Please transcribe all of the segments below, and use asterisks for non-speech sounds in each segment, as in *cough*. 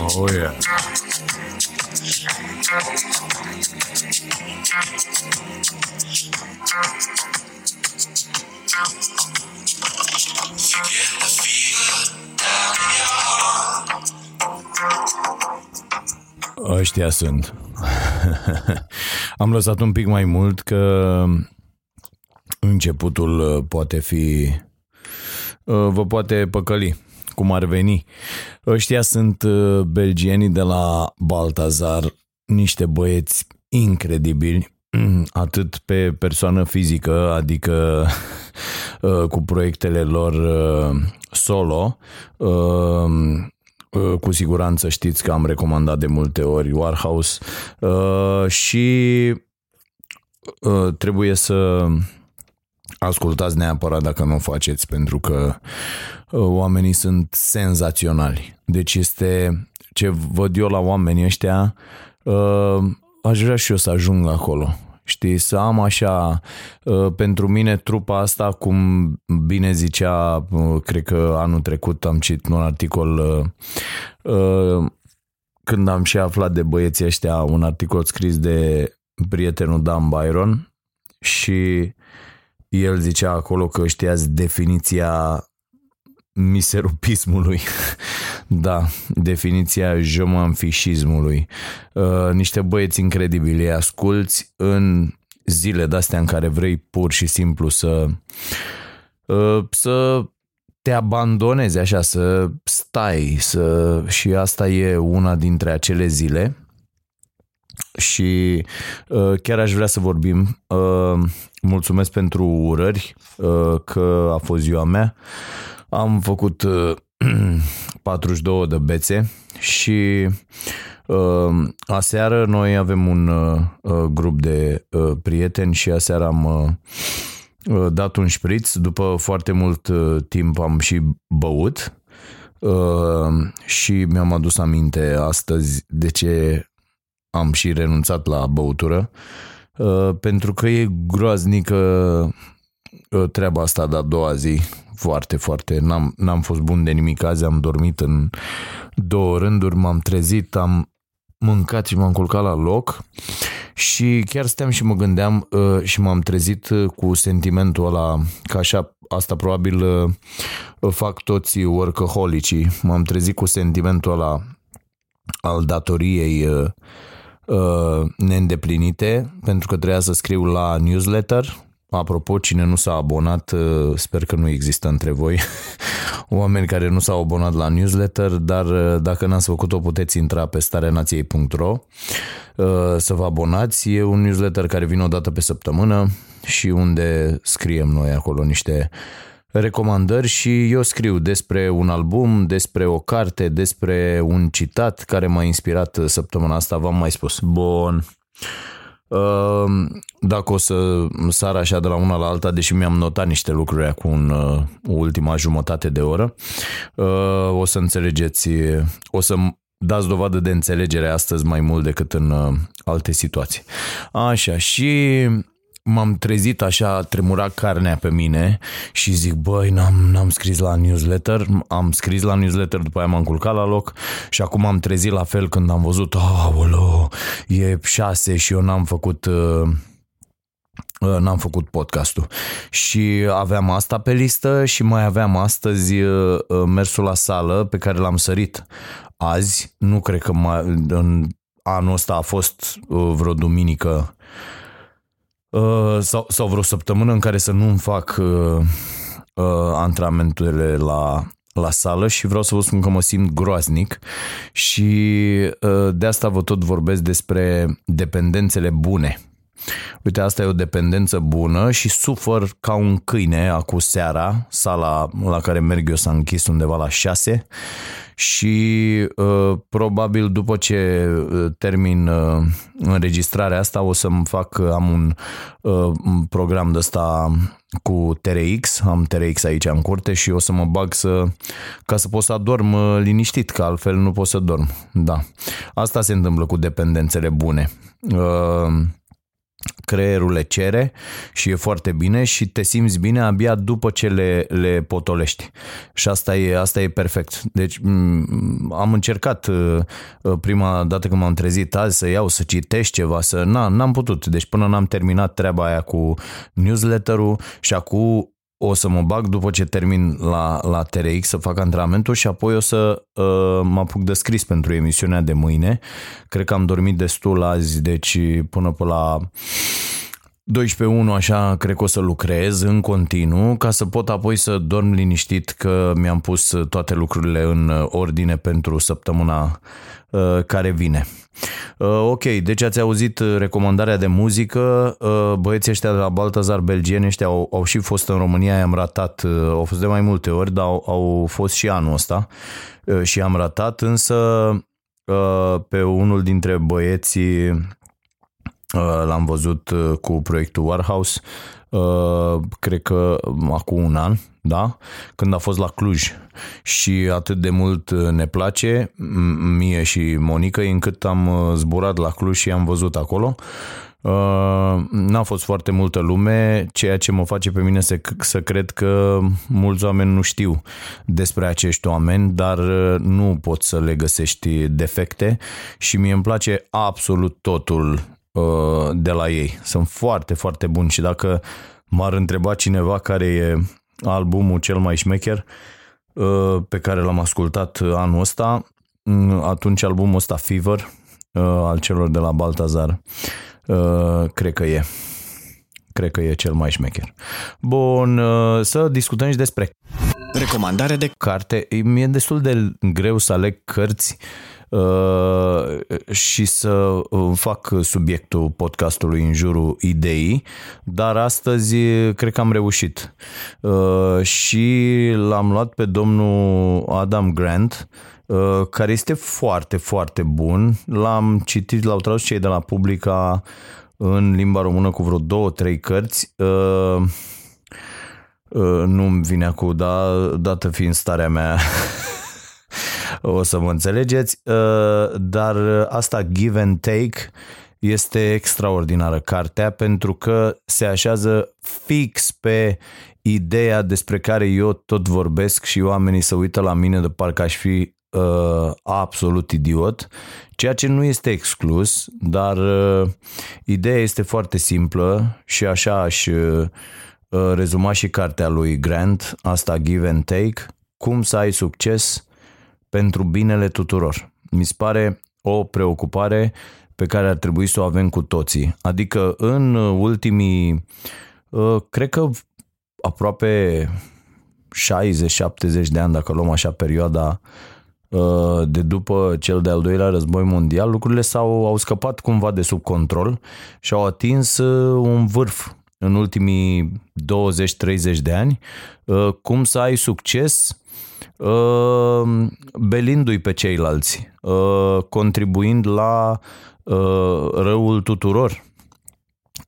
Oh yeah. Ăștia sunt. *laughs* Am lăsat un pic mai mult că începutul uh, poate fi uh, vă poate păcăli cum ar veni. Ăștia sunt uh, belgienii de la Baltazar, niște băieți incredibili, *clears throat* atât pe persoană fizică, adică *laughs* cu proiectele lor solo, cu siguranță știți că am recomandat de multe ori Warhouse și trebuie să ascultați neapărat dacă nu o faceți, pentru că oamenii sunt senzaționali. Deci este ce văd eu la oamenii ăștia, aș vrea și eu să ajung acolo. Știi, să am așa, pentru mine trupa asta, cum bine zicea, cred că anul trecut am citit un articol când am și aflat de băieții ăștia un articol scris de prietenul Dan Byron și el zicea acolo că știați definiția miserupismului. *laughs* da, definiția jomanfișismului. Uh, niște băieți incredibili, asculți în zile de-astea în care vrei pur și simplu să uh, să te abandonezi așa, să stai să... și asta e una dintre acele zile și uh, chiar aș vrea să vorbim. Uh, mulțumesc pentru urări, uh, că a fost ziua mea. Am făcut uh, *clears throat* 42 de bețe și uh, aseară noi avem un uh, grup de uh, prieteni și aseară am uh, dat un șpriț. După foarte mult uh, timp am și băut. Uh, și mi-am adus aminte astăzi de ce am și renunțat la băutură, uh, pentru că e groaznică uh, treaba asta de a doua zi, foarte, foarte, n-am, n-am fost bun de nimic azi, am dormit în două rânduri, m-am trezit, am mâncat și m-am culcat la loc și chiar steam și mă gândeam uh, și m-am trezit cu sentimentul ăla, că așa, asta probabil fac toți workaholicii, m-am trezit cu sentimentul ăla al datoriei uh, neîndeplinite pentru că trebuia să scriu la newsletter. Apropo, cine nu s-a abonat, uh, sper că nu există între voi *laughs* oameni care nu s-au abonat la newsletter, dar uh, dacă n-ați făcut-o puteți intra pe starenației.ro uh, să vă abonați. E un newsletter care vine o dată pe săptămână și unde scriem noi acolo niște recomandări și eu scriu despre un album, despre o carte, despre un citat care m-a inspirat săptămâna asta, v-am mai spus. Bun. Ehm, dacă o să sar așa de la una la alta, deși mi-am notat niște lucruri acum uh, ultima jumătate de oră, uh, o să înțelegeți, o să dați dovadă de înțelegere astăzi mai mult decât în uh, alte situații. Așa, și m-am trezit așa, tremura carnea pe mine și zic, băi, n-am, n-am scris la newsletter, am scris la newsletter, după aia m-am culcat la loc și acum am trezit la fel când am văzut, aoleo, e șase și eu n-am făcut... Uh, uh, n-am făcut podcastul. Și aveam asta pe listă și mai aveam astăzi uh, mersul la sală pe care l-am sărit azi. Nu cred că mai, în anul ăsta a fost vreo duminică Uh, sau, sau vreo săptămână în care să nu-mi fac uh, uh, antrenamentele la, la sală și vreau să vă spun că mă simt groaznic și uh, de asta vă tot vorbesc despre dependențele bune. Uite, asta e o dependență bună și sufăr ca un câine acum seara. Sala la care merg eu s-a închis undeva la 6 și uh, probabil după ce uh, termin uh, înregistrarea asta o să-mi fac, am un uh, program de ăsta cu TRX, am TRX aici în curte și o să mă bag să, ca să pot să adorm uh, liniștit, că altfel nu pot să dorm. Da. Asta se întâmplă cu dependențele bune. Uh, creierul le cere și e foarte bine și te simți bine abia după ce le, le potolești. Și asta e, asta e perfect. Deci am încercat uh, uh, prima dată când m-am trezit azi să iau, să citești ceva, să... Na, n-am putut. Deci până n-am terminat treaba aia cu newsletter-ul și acum o să mă bag după ce termin la, la TRX să fac antrenamentul și apoi o să uh, mă apuc de scris pentru emisiunea de mâine. Cred că am dormit destul azi, deci până pe la 12.1 așa cred că o să lucrez în continuu ca să pot apoi să dorm liniștit că mi-am pus toate lucrurile în ordine pentru săptămâna uh, care vine. Uh, ok, deci ați auzit recomandarea de muzică, uh, băieții ăștia de la Baltazar belgieni ăștia au, au și fost în România, i-am ratat, uh, au fost de mai multe ori, dar au, au fost și anul ăsta uh, și am ratat, însă uh, pe unul dintre băieții uh, l-am văzut uh, cu proiectul Warhouse, uh, cred că acum un an, da? Când a fost la Cluj și atât de mult uh, ne place mie și Monica încât am uh, zburat la Cluj și am văzut acolo. Uh, n-a fost foarte multă lume, ceea ce mă face pe mine să, să cred că mulți oameni nu știu despre acești oameni, dar nu poți să le găsești defecte și mie îmi place absolut totul de la ei. Sunt foarte, foarte buni și dacă m-ar întreba cineva care e albumul cel mai șmecher uh, pe care l-am ascultat anul ăsta. Mm, atunci albumul ăsta Fever uh, al celor de la Baltazar uh, cred că e. Cred că e cel mai șmecher. Bun, să discutăm și despre recomandare de carte. Mi-e destul de greu să aleg cărți uh, Uh, și să uh, fac subiectul podcastului în jurul ideii, dar astăzi cred că am reușit. Uh, și l-am luat pe domnul Adam Grant, care este foarte, foarte bun. L-am citit, l-au tradus cei de la Publica în limba română cu vreo două, trei cărți. Nu-mi vine acum, dar dată fiind starea mea *laughs* o să mă înțelegeți, uh, dar asta give and take este extraordinară cartea pentru că se așează fix pe ideea despre care eu tot vorbesc și oamenii se uită la mine de parcă aș fi uh, absolut idiot, ceea ce nu este exclus, dar uh, ideea este foarte simplă și așa aș uh, rezuma și cartea lui Grant, asta Give and Take, cum să ai succes pentru binele tuturor. Mi se pare o preocupare pe care ar trebui să o avem cu toții. Adică în ultimii, uh, cred că aproape 60-70 de ani, dacă luăm așa perioada uh, de după cel de-al doilea război mondial, lucrurile s-au au scăpat cumva de sub control și au atins uh, un vârf în ultimii 20-30 de ani. Cum să ai succes uh, belindu-i pe ceilalți, uh, contribuind la uh, răul tuturor.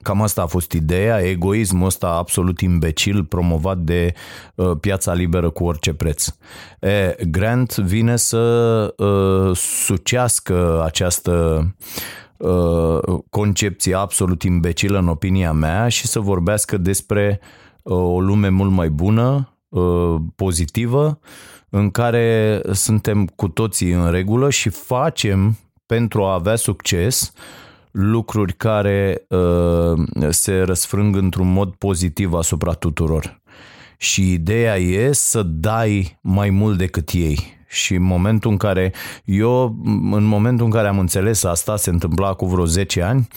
Cam asta a fost ideea, egoismul ăsta absolut imbecil promovat de uh, piața liberă cu orice preț. E, Grant vine să uh, sucească această uh, concepție absolut imbecilă în opinia mea și să vorbească despre uh, o lume mult mai bună, Uh, pozitivă în care suntem cu toții în regulă și facem pentru a avea succes lucruri care uh, se răsfrâng într-un mod pozitiv asupra tuturor. Și ideea e să dai mai mult decât ei și în momentul în care eu, în momentul în care am înțeles asta, se întâmpla cu vreo 10 ani,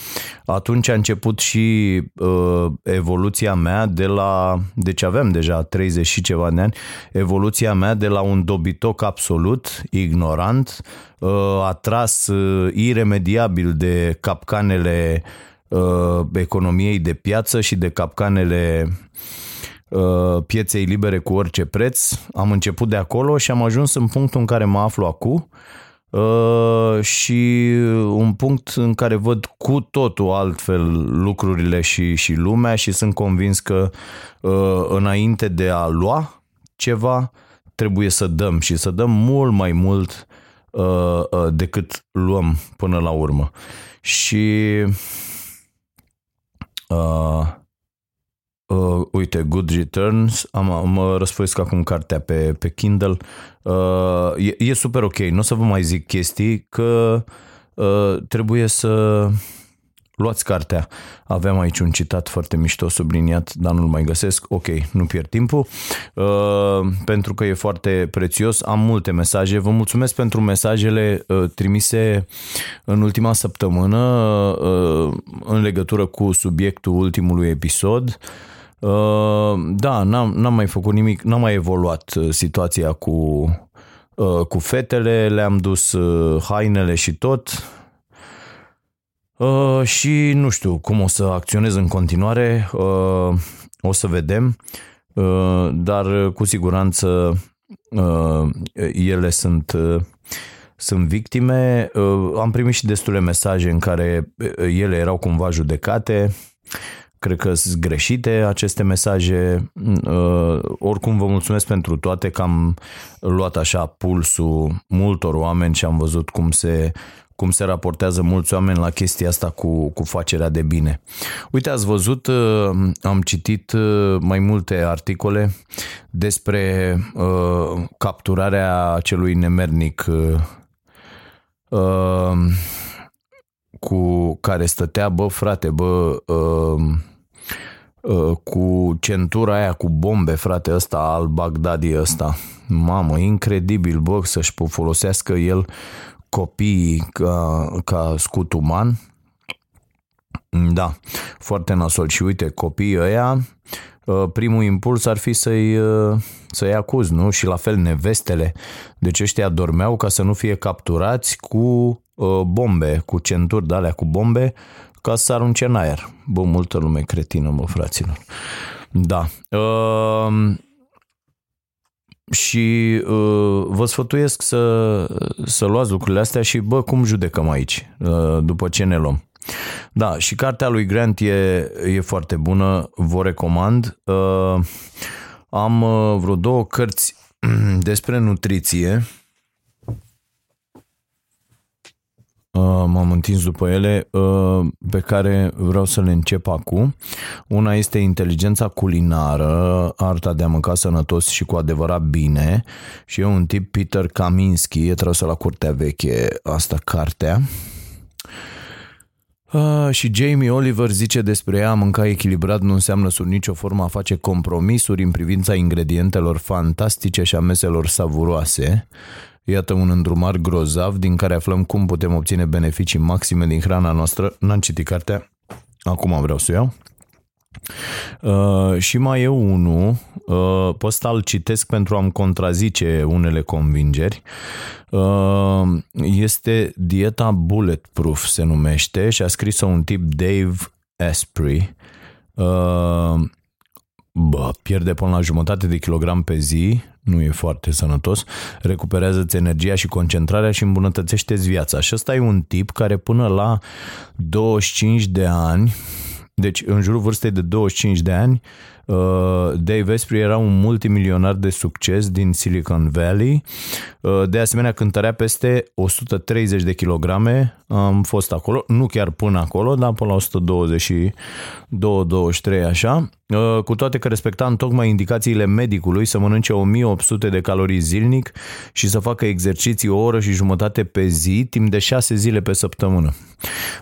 atunci a început și uh, evoluția mea de la, deci aveam deja 30 și ceva de ani, evoluția mea de la un dobitoc absolut, ignorant, uh, atras uh, iremediabil de capcanele uh, economiei de piață și de capcanele uh, pieței libere cu orice preț. Am început de acolo și am ajuns în punctul în care mă aflu acum uh, și un punct în care văd cu totul altfel lucrurile și, și lumea și sunt convins că uh, înainte de a lua ceva, trebuie să dăm și să dăm mult mai mult uh, uh, decât luăm până la urmă. Și uh, uh, uite, Good Returns, am, am răsfoiesc acum cartea pe, pe Kindle, uh, e, e super ok, nu o să vă mai zic chestii că uh, trebuie să luați cartea. Aveam aici un citat foarte mișto subliniat, dar nu-l mai găsesc. Ok, nu pierd timpul, uh, pentru că e foarte prețios. Am multe mesaje. Vă mulțumesc pentru mesajele uh, trimise în ultima săptămână uh, în legătură cu subiectul ultimului episod. Uh, da, n-am, n-am mai făcut nimic, n-am mai evoluat uh, situația cu, uh, cu fetele, le-am dus uh, hainele și tot Uh, și nu știu cum o să acționez în continuare, uh, o să vedem, uh, dar cu siguranță uh, ele sunt, uh, sunt victime. Uh, am primit și destule mesaje în care uh, ele erau cumva judecate. Cred că sunt greșite aceste mesaje. Uh, oricum vă mulțumesc pentru toate că am luat așa pulsul multor oameni și am văzut cum se cum se raportează mulți oameni la chestia asta cu, cu facerea de bine. Uite, ați văzut, uh, am citit uh, mai multe articole despre uh, capturarea celui nemernic uh, uh, cu care stătea, bă, frate, bă, uh, uh, cu centura aia cu bombe, frate, ăsta al Bagdadi ăsta. Mamă, incredibil, bă, să-și folosească el copiii ca, ca scut uman. Da, foarte nasol. Și uite, copiii ăia, ă, primul impuls ar fi să-i, ă, să-i acuz, nu? Și la fel nevestele. Deci ăștia dormeau ca să nu fie capturați cu ă, bombe, cu centuri de alea cu bombe, ca să arunce în aer. Bă, multă lume cretină, mă, fraților. Da. Uh, și uh, vă sfătuiesc să, să luați lucrurile astea și bă, cum judecăm aici uh, după ce ne luăm. Da, și cartea lui Grant e, e foarte bună, vă recomand. Uh, am uh, vreo două cărți *clears throat* despre nutriție Uh, m-am întins după ele, uh, pe care vreau să le încep acum. Una este inteligența culinară, arta de a mânca sănătos și cu adevărat bine și e un tip Peter Kaminski, e trasă la curtea veche asta cartea. Uh, și Jamie Oliver zice despre ea, mânca echilibrat nu înseamnă sub nicio formă a face compromisuri în privința ingredientelor fantastice și a meselor savuroase Iată un îndrumar grozav din care aflăm cum putem obține beneficii maxime din hrana noastră. N-am citit cartea, acum vreau să o iau. Uh, și mai e unul, uh, pe ăsta îl citesc pentru a-mi contrazice unele convingeri. Uh, este Dieta Bulletproof se numește și a scris-o un tip Dave Asprey. Uh, bă, pierde până la jumătate de kilogram pe zi, nu e foarte sănătos, recuperează-ți energia și concentrarea și îmbunătățește-ți viața. Și ăsta e un tip care până la 25 de ani, deci în jurul vârstei de 25 de ani, Uh, Dave Asprey era un multimilionar de succes din Silicon Valley. Uh, de asemenea, cântărea peste 130 de kilograme. Am fost acolo, nu chiar până acolo, dar până la 122-23 așa. Uh, cu toate că respecta tocmai indicațiile medicului să mănânce 1800 de calorii zilnic și să facă exerciții o oră și jumătate pe zi, timp de 6 zile pe săptămână.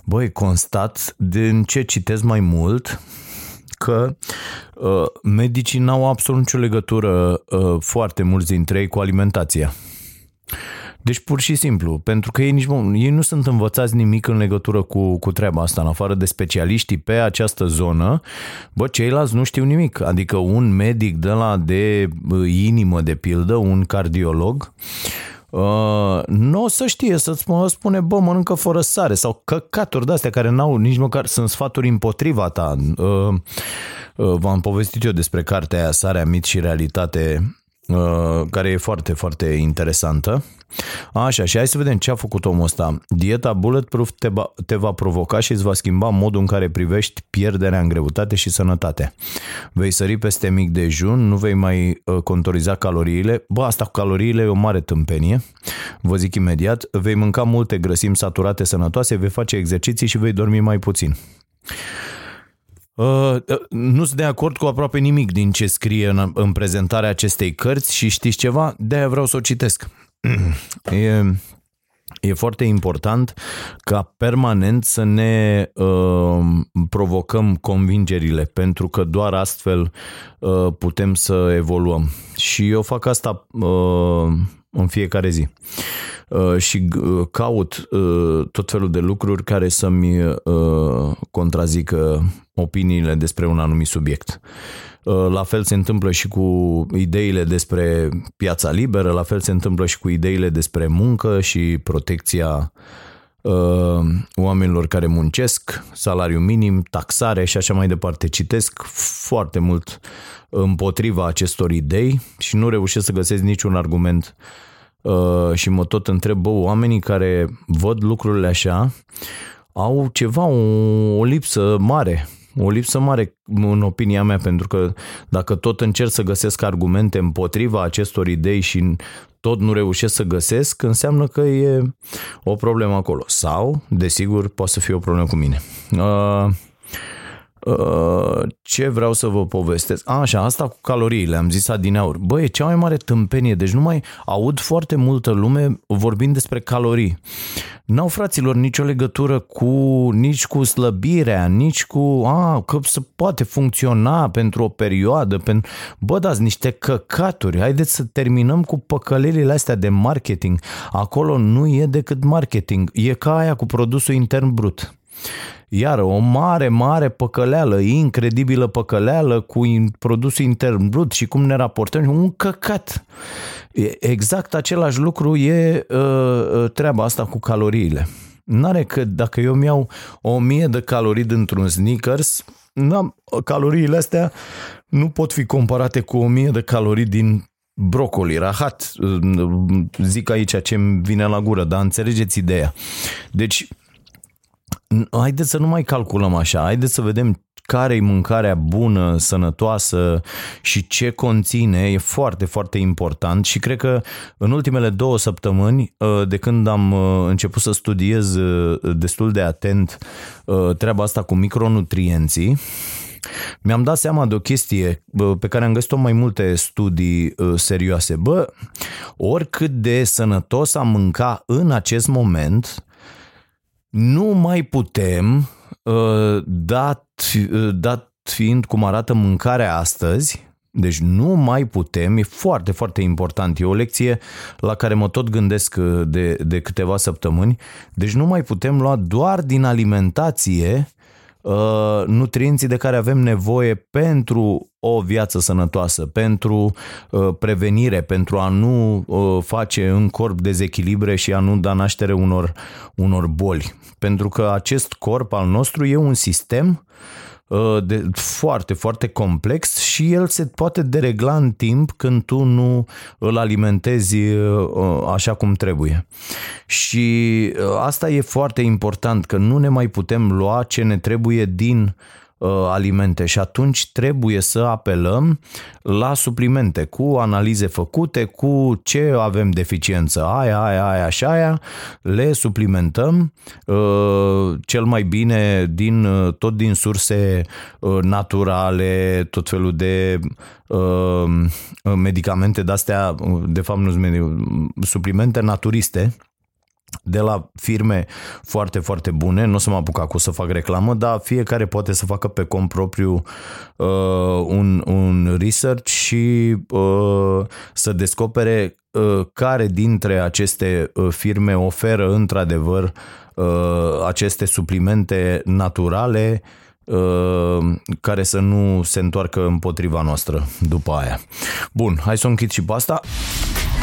Băi, constat din ce citesc mai mult, că uh, medicii n-au absolut nicio legătură, uh, foarte mulți dintre ei, cu alimentația. Deci pur și simplu, pentru că ei, nici, ei nu sunt învățați nimic în legătură cu, cu treaba asta, în afară de specialiștii pe această zonă, bă, ceilalți nu știu nimic. Adică un medic de la de uh, inimă, de pildă, un cardiolog, Uh, nu o să știe să-ți spune, bă, mănâncă fără sare sau căcaturi de-astea care n-au nici măcar, sunt sfaturi împotriva ta. Uh, uh, v-am povestit eu despre cartea aia, Sarea, Mit și Realitate, uh, care e foarte, foarte interesantă. Așa, și hai să vedem ce a făcut omul ăsta. Dieta Bulletproof te, ba, te va provoca și îți va schimba modul în care privești pierderea în greutate și sănătate. Vei sări peste mic dejun, nu vei mai uh, contoriza caloriile. Bă, asta cu caloriile e o mare tâmpenie. Vă zic imediat, vei mânca multe grăsimi saturate sănătoase, vei face exerciții și vei dormi mai puțin. Uh, uh, nu sunt de acord cu aproape nimic din ce scrie în, în prezentarea acestei cărți și știți ceva? De-aia vreau să o citesc. *clears throat* e, e foarte important ca permanent să ne uh, provocăm convingerile, pentru că doar astfel uh, putem să evoluăm. Și eu fac asta uh, în fiecare zi. Uh, și uh, caut uh, tot felul de lucruri care să-mi uh, contrazică opiniile despre un anumit subiect. Uh, la fel se întâmplă și cu ideile despre piața liberă, la fel se întâmplă și cu ideile despre muncă și protecția uh, oamenilor care muncesc, salariu minim, taxare și așa mai departe. Citesc foarte mult împotriva acestor idei și nu reușesc să găsesc niciun argument uh, și mă tot întreb, bă, oamenii care văd lucrurile așa au ceva, o, o lipsă mare o lipsă mare în opinia mea, pentru că dacă tot încerc să găsesc argumente împotriva acestor idei și tot nu reușesc să găsesc, înseamnă că e o problemă acolo. Sau, desigur, poate să fie o problemă cu mine. Uh, Uh, ce vreau să vă povestesc? A, așa, asta cu caloriile, am zis adineauri. Băi, e cea mai mare tâmpenie, deci nu mai aud foarte multă lume vorbind despre calorii. N-au fraților nicio legătură cu nici cu slăbirea, nici cu a, că se poate funcționa pentru o perioadă. Pentru... Bă, dați niște căcaturi. Haideți să terminăm cu păcălelile astea de marketing. Acolo nu e decât marketing. E ca aia cu produsul intern brut. Iar o mare, mare păcăleală, incredibilă păcăleală cu produsul intern brut și cum ne raportăm, un căcat. Exact același lucru e uh, uh, treaba asta cu caloriile. N-are că dacă eu mi-au o mie de calorii dintr-un sneakers, n-am, caloriile astea nu pot fi comparate cu o mie de calorii din brocoli, rahat, zic aici ce îmi vine la gură, dar înțelegeți ideea. Deci haideți să nu mai calculăm așa, haideți să vedem care e mâncarea bună, sănătoasă și ce conține, e foarte, foarte important și cred că în ultimele două săptămâni, uh, de când am uh, început să studiez uh, destul de atent treaba asta cu micronutrienții, mi-am dat seama de o chestie pe care am găsit-o mai multe studii serioase. Bă, oricât de sănătos am mânca în acest moment, nu mai putem, uh, dat, uh, dat fiind cum arată mâncarea astăzi, deci nu mai putem, e foarte, foarte important. E o lecție la care mă tot gândesc uh, de, de câteva săptămâni. Deci nu mai putem lua doar din alimentație Uh, nutrienții de care avem nevoie pentru o viață sănătoasă, pentru uh, prevenire, pentru a nu uh, face în corp dezechilibre și a nu da naștere unor, unor boli. Pentru că acest corp al nostru e un sistem Uh, de, foarte, foarte complex și el se poate deregla în timp când tu nu îl alimentezi uh, așa cum trebuie. Și uh, asta e foarte important, că nu ne mai putem lua ce ne trebuie din uh, Uh, alimente și atunci trebuie să apelăm la suplimente cu analize făcute, cu ce avem deficiență, aia, aia, aia și aia, le suplimentăm uh, cel mai bine din uh, tot din surse naturale, tot felul de medicamente de-astea, de fapt nu sunt suplimente naturiste, de la firme foarte, foarte bune, nu o să mă apuc acum să fac reclamă, dar fiecare poate să facă pe cont propriu uh, un, un research și uh, să descopere uh, care dintre aceste uh, firme oferă într-adevăr uh, aceste suplimente naturale care să nu se întoarcă împotriva noastră după aia. Bun, hai să o închid și pe asta.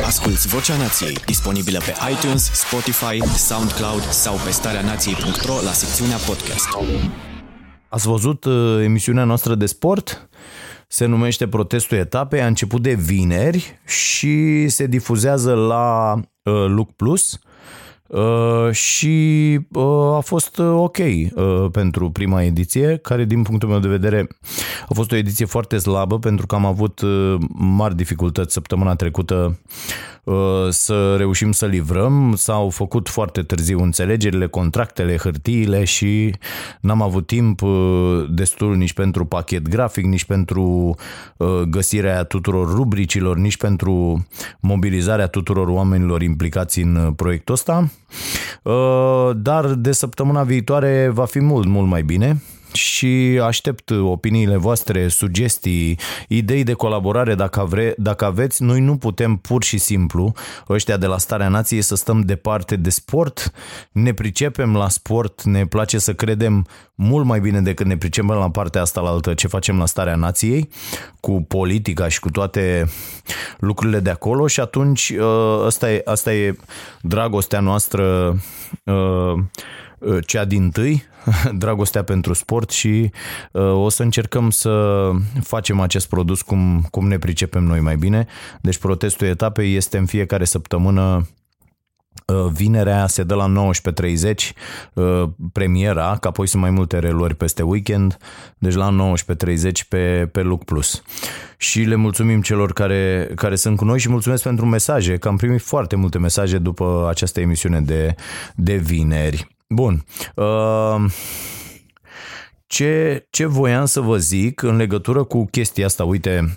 Asculți Vocea Nației, disponibilă pe iTunes, Spotify, SoundCloud sau pe starea nației.ro la secțiunea podcast. Ați văzut uh, emisiunea noastră de sport? Se numește Protestul Etapei, a început de vineri și se difuzează la uh, Look Plus. Uh, și uh, a fost uh, ok uh, pentru prima ediție, care din punctul meu de vedere a fost o ediție foarte slabă pentru că am avut uh, mari dificultăți săptămâna trecută uh, să reușim să livrăm. S-au făcut foarte târziu înțelegerile, contractele, hârtiile și n-am avut timp uh, destul nici pentru pachet grafic, nici pentru găsirea tuturor rubricilor, nici pentru mobilizarea tuturor oamenilor implicați în proiectul ăsta. Dar de săptămâna viitoare va fi mult, mult mai bine și aștept opiniile voastre, sugestii, idei de colaborare dacă, avre, dacă aveți. Noi nu putem pur și simplu, ăștia de la Starea Nației, să stăm departe de sport. Ne pricepem la sport, ne place să credem mult mai bine decât ne pricepem la partea asta la altă ce facem la Starea Nației, cu politica și cu toate lucrurile de acolo și atunci ă, asta e, asta e dragostea noastră ă, ă, cea din tâi, *laughs* dragostea pentru sport și uh, o să încercăm să facem acest produs cum, cum ne pricepem noi mai bine. Deci protestul etapei este în fiecare săptămână uh, Vinerea se dă la 19.30 uh, premiera, că apoi sunt mai multe reluări peste weekend, deci la 19.30 pe, pe Look Plus. Și le mulțumim celor care, care sunt cu noi și mulțumesc pentru mesaje, că am primit foarte multe mesaje după această emisiune de, de vineri. Bun. Uh, ce, ce voiam să vă zic în legătură cu chestia asta, uite,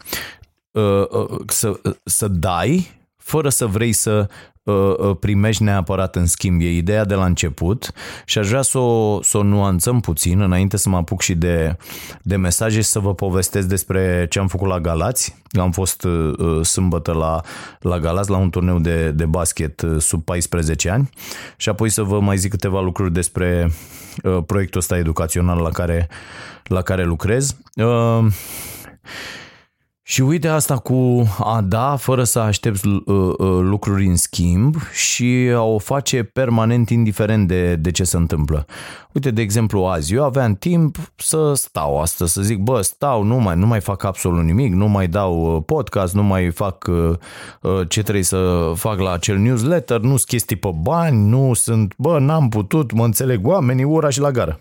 uh, uh, să, să dai fără să vrei să Uh, uh, primești neapărat în schimb. E ideea de la început și aș vrea să o, să o nuanțăm puțin înainte să mă apuc și de, de mesaje și să vă povestesc despre ce am făcut la Galați. Am fost uh, sâmbătă la, la Galați la un turneu de, de basket uh, sub 14 ani și apoi să vă mai zic câteva lucruri despre uh, proiectul ăsta educațional la care, la care lucrez. Uh, și uite asta cu a da fără să aștepți uh, uh, lucruri în schimb și a o face permanent indiferent de, de ce se întâmplă. Uite, de exemplu, azi eu aveam timp să stau astăzi, să zic, bă, stau, nu mai, nu mai fac absolut nimic, nu mai dau uh, podcast, nu mai fac ce trebuie să fac la acel newsletter, nu sunt chestii pe bani, nu sunt, bă, n-am putut, mă înțeleg oamenii, ura și la gară.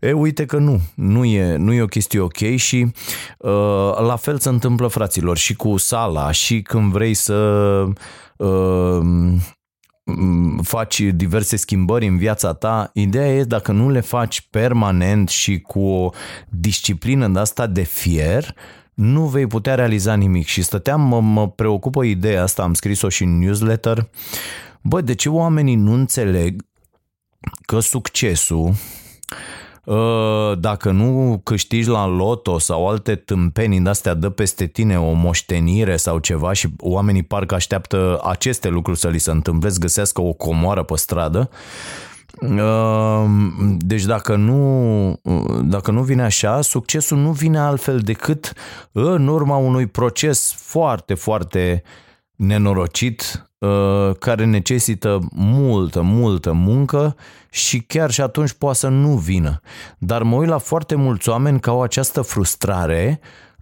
E, uite că nu, nu e, nu e o chestie ok și uh, la fel se întâmplă fraților și cu sala și când vrei să uh, faci diverse schimbări în viața ta, ideea e dacă nu le faci permanent și cu o disciplină de asta de fier, nu vei putea realiza nimic. Și stăteam, mă, mă preocupă ideea asta, am scris-o și în newsletter. Bă, de ce oamenii nu înțeleg că succesul Ă, dacă nu câștigi la loto sau alte tâmpenii de-astea dă peste tine o moștenire sau ceva și oamenii parcă așteaptă aceste lucruri să li se întâmple, să găsească o comoară pe stradă, ă, deci dacă nu, dacă nu vine așa, succesul nu vine altfel decât în urma unui proces foarte, foarte nenorocit Uh, care necesită multă, multă muncă și chiar și atunci poate să nu vină. Dar mă uit la foarte mulți oameni că au această frustrare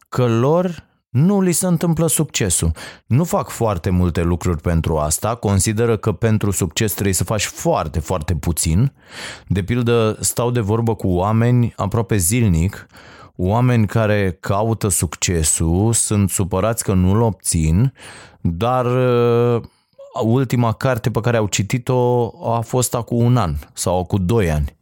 că lor nu li se întâmplă succesul. Nu fac foarte multe lucruri pentru asta, consideră că pentru succes trebuie să faci foarte, foarte puțin. De pildă, stau de vorbă cu oameni aproape zilnic, oameni care caută succesul, sunt supărați că nu-l obțin, dar uh, ultima carte pe care au citit-o a fost acum un an sau cu doi ani.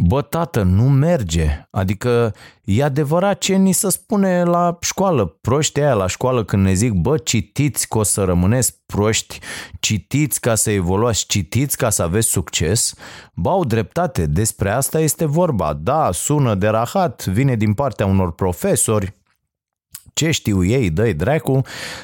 Bă, tată, nu merge. Adică e adevărat ce ni se spune la școală. Proștii aia la școală când ne zic, bă, citiți că o să rămâneți proști, citiți ca să evoluați, citiți ca să aveți succes. Bă, au dreptate, despre asta este vorba. Da, sună de rahat, vine din partea unor profesori, ce știu ei, dă dracu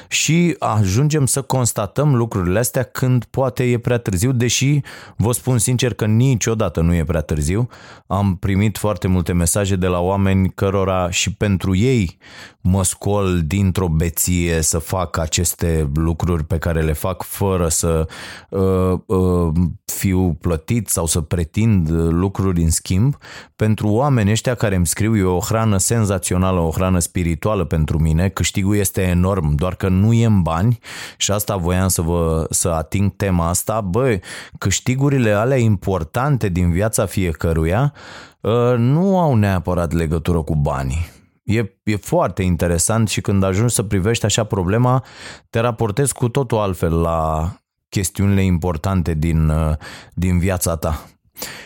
și ajungem să constatăm lucrurile astea când poate e prea târziu, deși vă spun sincer că niciodată nu e prea târziu. Am primit foarte multe mesaje de la oameni cărora și pentru ei mă scol dintr-o beție să fac aceste lucruri pe care le fac fără să uh, uh, fiu plătit sau să pretind lucruri în schimb. Pentru oameni ăștia care îmi scriu e o hrană senzațională, o hrană spirituală pentru mine, câștigul este enorm, doar că nu e în bani și asta voiam să vă să ating tema asta. Băi, câștigurile alea importante din viața fiecăruia uh, nu au neapărat legătură cu banii E, e foarte interesant și când ajungi să privești așa problema, te raportezi cu totul altfel la chestiunile importante din, uh, din viața ta.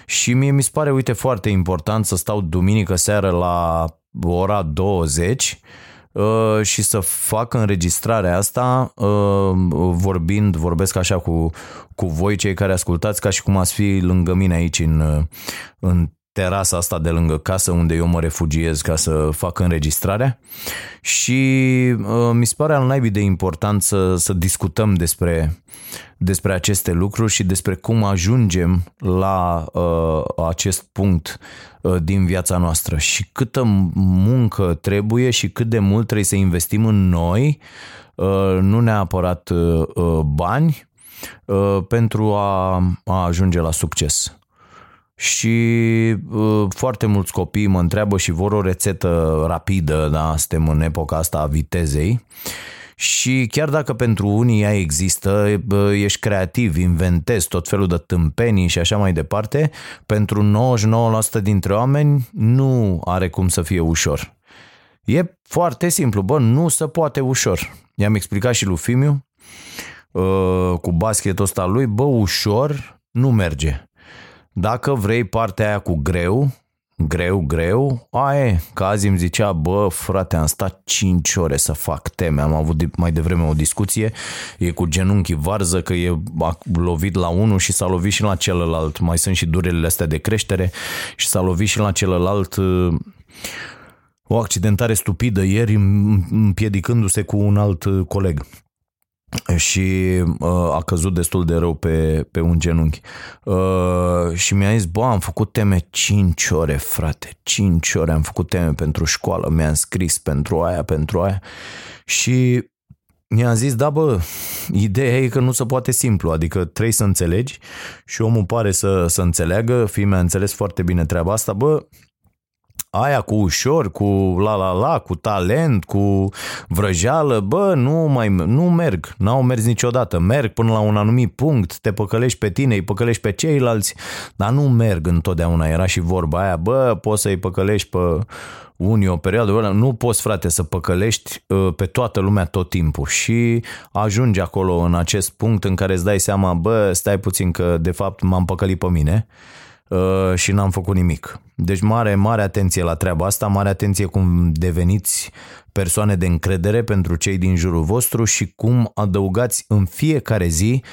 Și mie mi se pare, uite, foarte important să stau duminică seară la ora 20 uh, și să fac înregistrarea asta uh, vorbind, vorbesc așa cu, cu voi cei care ascultați ca și cum ați fi lângă mine aici în, în terasa asta de lângă casă unde eu mă refugiez ca să fac înregistrarea. Și uh, mi se pare al naibii de important să, să discutăm despre, despre aceste lucruri și despre cum ajungem la uh, acest punct uh, din viața noastră. Și câtă muncă trebuie și cât de mult trebuie să investim în noi, uh, nu neapărat uh, uh bani, uh, pentru a, a ajunge la succes. Și uh, foarte mulți copii mă întreabă și vor o rețetă rapidă, da, suntem în epoca asta a vitezei și chiar dacă pentru unii ea există, ești creativ, inventezi tot felul de tâmpenii și așa mai departe, pentru 99% dintre oameni nu are cum să fie ușor. E foarte simplu, bă, nu se poate ușor. I-am explicat și lui Fimiu uh, cu basketul ăsta lui, bă, ușor nu merge. Dacă vrei partea aia cu greu, greu, greu, aia că azi îmi zicea, bă, frate, am stat 5 ore să fac teme, am avut mai devreme o discuție, e cu genunchii varză, că e lovit la unul și s-a lovit și la celălalt, mai sunt și durerile astea de creștere și s-a lovit și la celălalt o accidentare stupidă ieri împiedicându-se cu un alt coleg și uh, a căzut destul de rău pe, pe un genunchi. Uh, și mi-a zis, bă, am făcut teme 5 ore, frate, 5 ore am făcut teme pentru școală, mi-am scris pentru aia, pentru aia și mi-a zis, da bă, ideea e că nu se poate simplu, adică trebuie să înțelegi și omul pare să, să înțeleagă, fii mi-a înțeles foarte bine treaba asta, bă, aia cu ușor, cu la la la, cu talent, cu vrăjeală, bă, nu mai nu merg, n-au mers niciodată. Merg până la un anumit punct, te păcălești pe tine, îi păcălești pe ceilalți, dar nu merg întotdeauna. Era și vorba aia, bă, poți să-i păcălești pe unii o perioadă, bă, nu poți, frate, să păcălești uh, pe toată lumea tot timpul și ajungi acolo în acest punct în care îți dai seama, bă, stai puțin că de fapt m-am păcălit pe mine Uh, și n-am făcut nimic. Deci mare, mare atenție la treaba asta, mare atenție cum deveniți persoane de încredere pentru cei din jurul vostru și cum adăugați în fiecare zi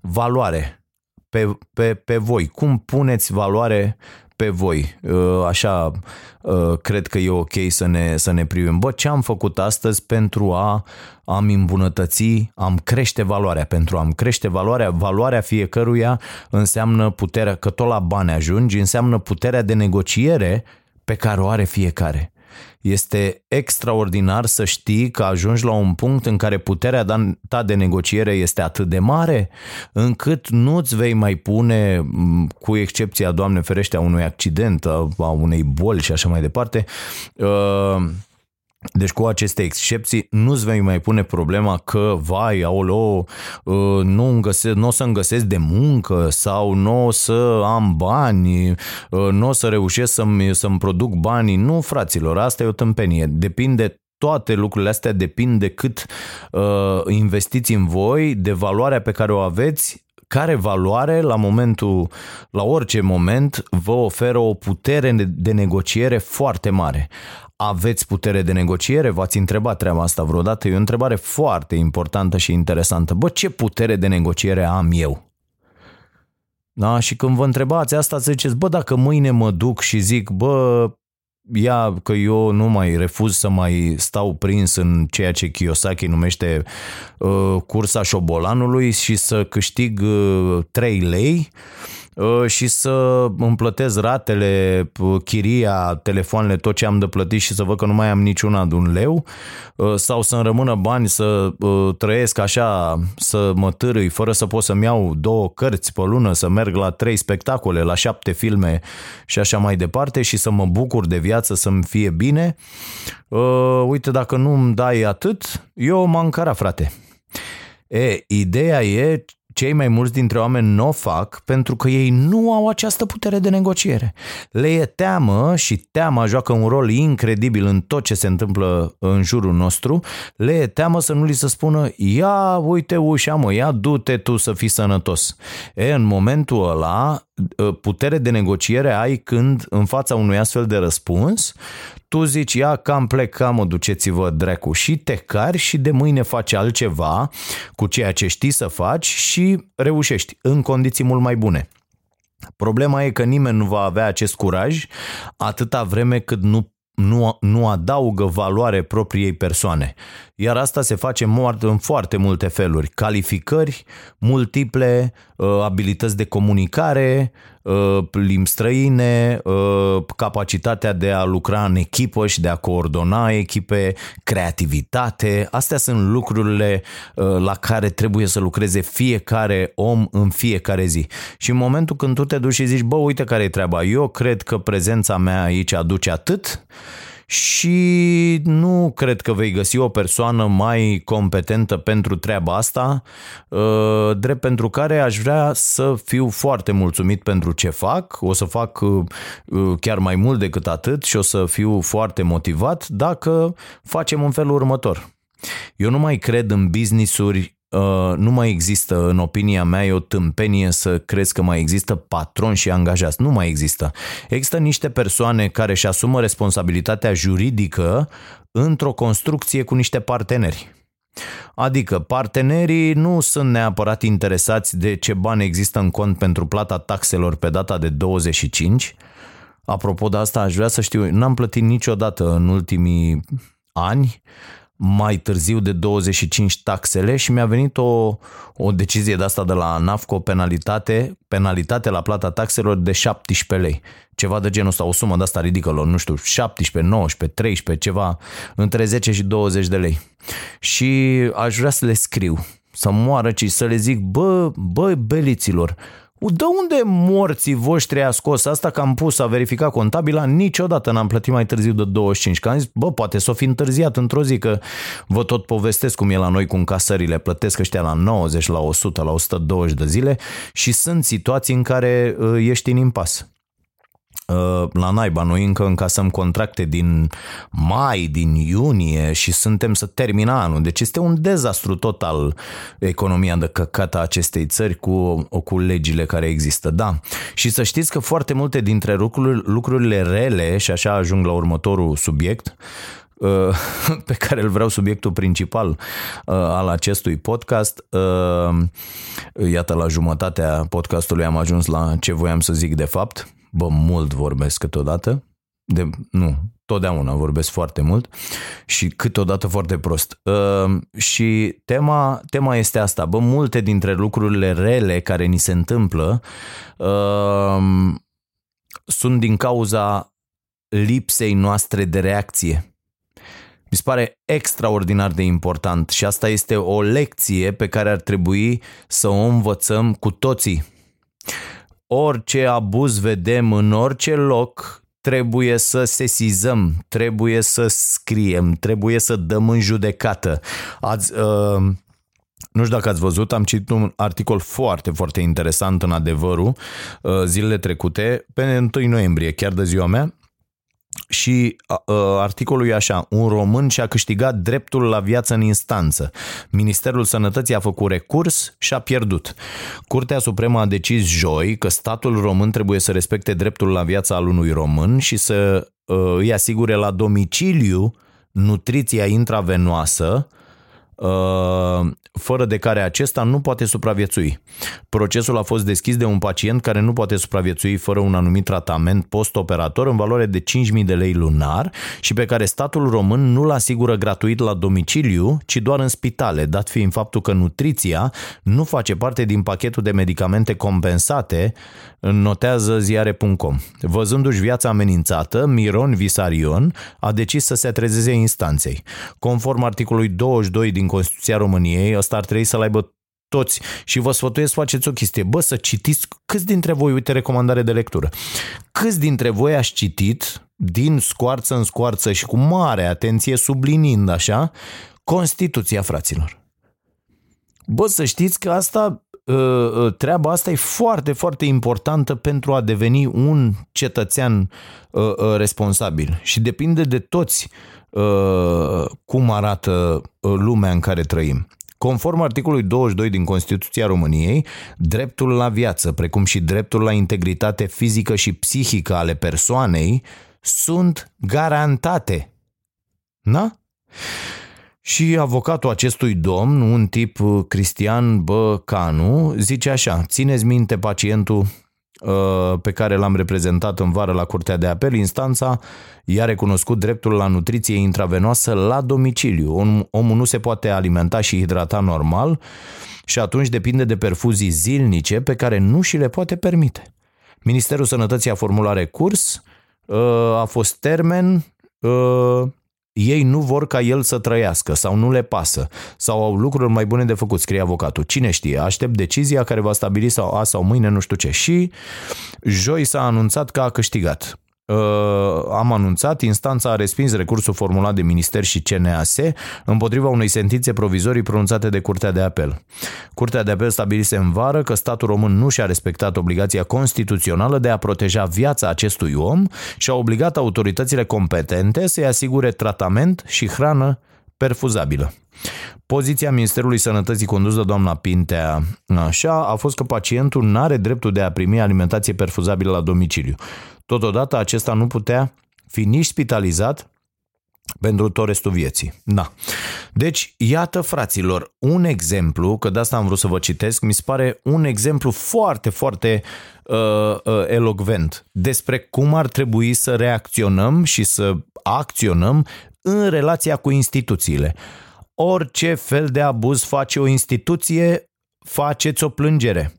valoare pe, pe, pe voi. Cum puneți valoare pe voi. Uh, așa uh, cred că e ok să ne, să ne privim. Bă, ce am făcut astăzi pentru a am îmbunătăți, am crește valoarea, pentru a am crește valoarea, valoarea fiecăruia înseamnă puterea, că tot la bani ajungi, înseamnă puterea de negociere pe care o are fiecare. Este extraordinar să știi că ajungi la un punct în care puterea ta de negociere este atât de mare încât nu-ți vei mai pune, cu excepția, Doamne ferește, a unui accident, a unei boli și așa mai departe, uh, deci cu aceste excepții nu-ți vei mai pune problema că, vai, aolo, uh, nu, găse, nu o să-mi găsesc de muncă sau nu o să am bani, uh, nu o să reușesc să-mi, să-mi produc banii. Nu, fraților, asta e o tâmpenie. Depinde toate lucrurile astea depind de cât uh, investiți în voi, de valoarea pe care o aveți care valoare la momentul, la orice moment, vă oferă o putere de negociere foarte mare. Aveți putere de negociere? V-ați întrebat treaba asta vreodată? E o întrebare foarte importantă și interesantă. Bă, ce putere de negociere am eu? Da? Și când vă întrebați asta, ziceți, bă, dacă mâine mă duc și zic, bă, ia că eu nu mai refuz să mai stau prins în ceea ce Kiyosaki numește uh, cursa șobolanului și să câștig uh, 3 lei Uh, și să îmi plătesc ratele, uh, chiria, telefoanele, tot ce am de plătit și să văd că nu mai am niciuna de un leu uh, sau să-mi rămână bani să trăiesc așa, să mă târâi fără să pot să-mi iau două cărți pe lună, să merg la trei spectacole, la șapte filme și așa mai departe și să mă bucur de viață, să-mi fie bine. Uite, dacă nu îmi dai atât, eu m-am frate. E, ideea e cei mai mulți dintre oameni nu o fac pentru că ei nu au această putere de negociere. Le e teamă și teama joacă un rol incredibil în tot ce se întâmplă în jurul nostru. Le e teamă să nu li se spună, ia uite ușa mă, ia du-te tu să fii sănătos. E, în momentul ăla, putere de negociere ai când în fața unui astfel de răspuns tu zici, ia cam plec, cam mă duceți-vă dracu și te cari și de mâine faci altceva cu ceea ce știi să faci și reușești în condiții mult mai bune. Problema e că nimeni nu va avea acest curaj atâta vreme cât nu nu, nu adaugă valoare propriei persoane. Iar asta se face în foarte multe feluri. Calificări multiple, uh, abilități de comunicare, uh, limbi străine, uh, capacitatea de a lucra în echipă și de a coordona echipe, creativitate. Astea sunt lucrurile la care trebuie să lucreze fiecare om în fiecare zi. Și în momentul când tu te duci și zici, bă, uite care e treaba, eu cred că prezența mea aici aduce atât, și nu cred că vei găsi o persoană mai competentă pentru treaba asta, uh, drept pentru care aș vrea să fiu foarte mulțumit pentru ce fac, o să fac uh, chiar mai mult decât atât și o să fiu foarte motivat dacă facem în felul următor. Eu nu mai cred în business-uri Uh, nu mai există, în opinia mea, e o tâmpenie să crezi că mai există patroni și angajați. Nu mai există. Există niște persoane care își asumă responsabilitatea juridică într-o construcție cu niște parteneri. Adică partenerii nu sunt neapărat interesați de ce bani există în cont pentru plata taxelor pe data de 25. Apropo de asta, aș vrea să știu, n-am plătit niciodată în ultimii ani mai târziu de 25 taxele și mi-a venit o, o decizie de asta de la NAFCO, penalitate, penalitate la plata taxelor de 17 lei. Ceva de genul ăsta, o sumă de asta ridicolă, nu știu, 17, 19, 13, ceva, între 10 și 20 de lei. Și aș vrea să le scriu, să moară, ci să le zic, bă, bă, beliților, de unde morții voștri a scos asta că am pus a verificat contabila? Niciodată n-am plătit mai târziu de 25. Că am zis, bă, poate s-o fi întârziat într-o zi, că vă tot povestesc cum e la noi cu încasările. Plătesc ăștia la 90, la 100, la 120 de zile și sunt situații în care uh, ești în impas. Uh, la naiba, noi încă încasăm contracte din mai, din iunie și suntem să termină anul. Deci este un dezastru total economia de căcată a acestei țări cu, cu legile care există. Da. Și să știți că foarte multe dintre lucrurile, lucrurile rele, și așa ajung la următorul subiect, uh, *laughs* pe care îl vreau subiectul principal uh, al acestui podcast. Iată, la jumătatea podcastului am ajuns la ce voiam să zic de fapt bă, mult vorbesc câteodată, de, nu, totdeauna vorbesc foarte mult și câteodată foarte prost. Uh, și tema, tema este asta, bă, multe dintre lucrurile rele care ni se întâmplă uh, sunt din cauza lipsei noastre de reacție. Mi se pare extraordinar de important și asta este o lecție pe care ar trebui să o învățăm cu toții orice abuz vedem în orice loc, trebuie să sesizăm, trebuie să scriem, trebuie să dăm în judecată. Ați, uh, nu știu dacă ați văzut, am citit un articol foarte, foarte interesant în adevărul uh, zilele trecute, pe 1 noiembrie, chiar de ziua mea, și uh, articolul e așa, un român și-a câștigat dreptul la viață în instanță. Ministerul Sănătății a făcut recurs și a pierdut. Curtea Supremă a decis joi că statul român trebuie să respecte dreptul la viața al unui român și să uh, îi asigure la domiciliu nutriția intravenoasă Uh, fără de care acesta nu poate supraviețui. Procesul a fost deschis de un pacient care nu poate supraviețui fără un anumit tratament post-operator în valoare de 5.000 de lei lunar și pe care statul român nu-l asigură gratuit la domiciliu, ci doar în spitale, dat fiind faptul că nutriția nu face parte din pachetul de medicamente compensate, notează ziare.com. Văzându-și viața amenințată, Miron Visarion a decis să se atrezeze instanței. Conform articolului 22 din Constituția României, ăsta ar trebui să-l aibă toți și vă sfătuiesc să faceți o chestie. Bă, să citiți câți dintre voi, uite recomandare de lectură, câți dintre voi aș citit din scoarță în scoarță și cu mare atenție, sublinind așa, Constituția fraților. Bă, să știți că asta, ă, ă, treaba asta e foarte, foarte importantă pentru a deveni un cetățean ă, responsabil și depinde de toți cum arată lumea în care trăim. Conform articolului 22 din Constituția României, dreptul la viață, precum și dreptul la integritate fizică și psihică ale persoanei, sunt garantate. Da? Și avocatul acestui domn, un tip Cristian Băcanu, zice așa, țineți minte pacientul Uh, pe care l-am reprezentat în vară la Curtea de Apel, instanța i-a recunoscut dreptul la nutriție intravenoasă la domiciliu. Omul nu se poate alimenta și hidrata normal și atunci depinde de perfuzii zilnice pe care nu și le poate permite. Ministerul Sănătății a formulat recurs, uh, a fost termen, uh, ei nu vor ca el să trăiască sau nu le pasă sau au lucruri mai bune de făcut, scrie avocatul. Cine știe, aștept decizia care va stabili sau a sau mâine nu știu ce. Și joi s-a anunțat că a câștigat. Uh, am anunțat, instanța a respins recursul formulat de Minister și CNAS împotriva unei sentințe provizorii pronunțate de Curtea de Apel. Curtea de Apel stabilise în vară că statul român nu și-a respectat obligația constituțională de a proteja viața acestui om și a obligat autoritățile competente să-i asigure tratament și hrană perfuzabilă. Poziția Ministerului Sănătății condusă doamna Pintea așa a fost că pacientul nu are dreptul de a primi alimentație perfuzabilă la domiciliu. Totodată acesta nu putea fi nici spitalizat pentru tot restul vieții. Da. Deci, iată, fraților, un exemplu, că de asta am vrut să vă citesc, mi se pare un exemplu foarte, foarte uh, uh, elogvent despre cum ar trebui să reacționăm și să acționăm în relația cu instituțiile. Orice fel de abuz face o instituție, faceți o plângere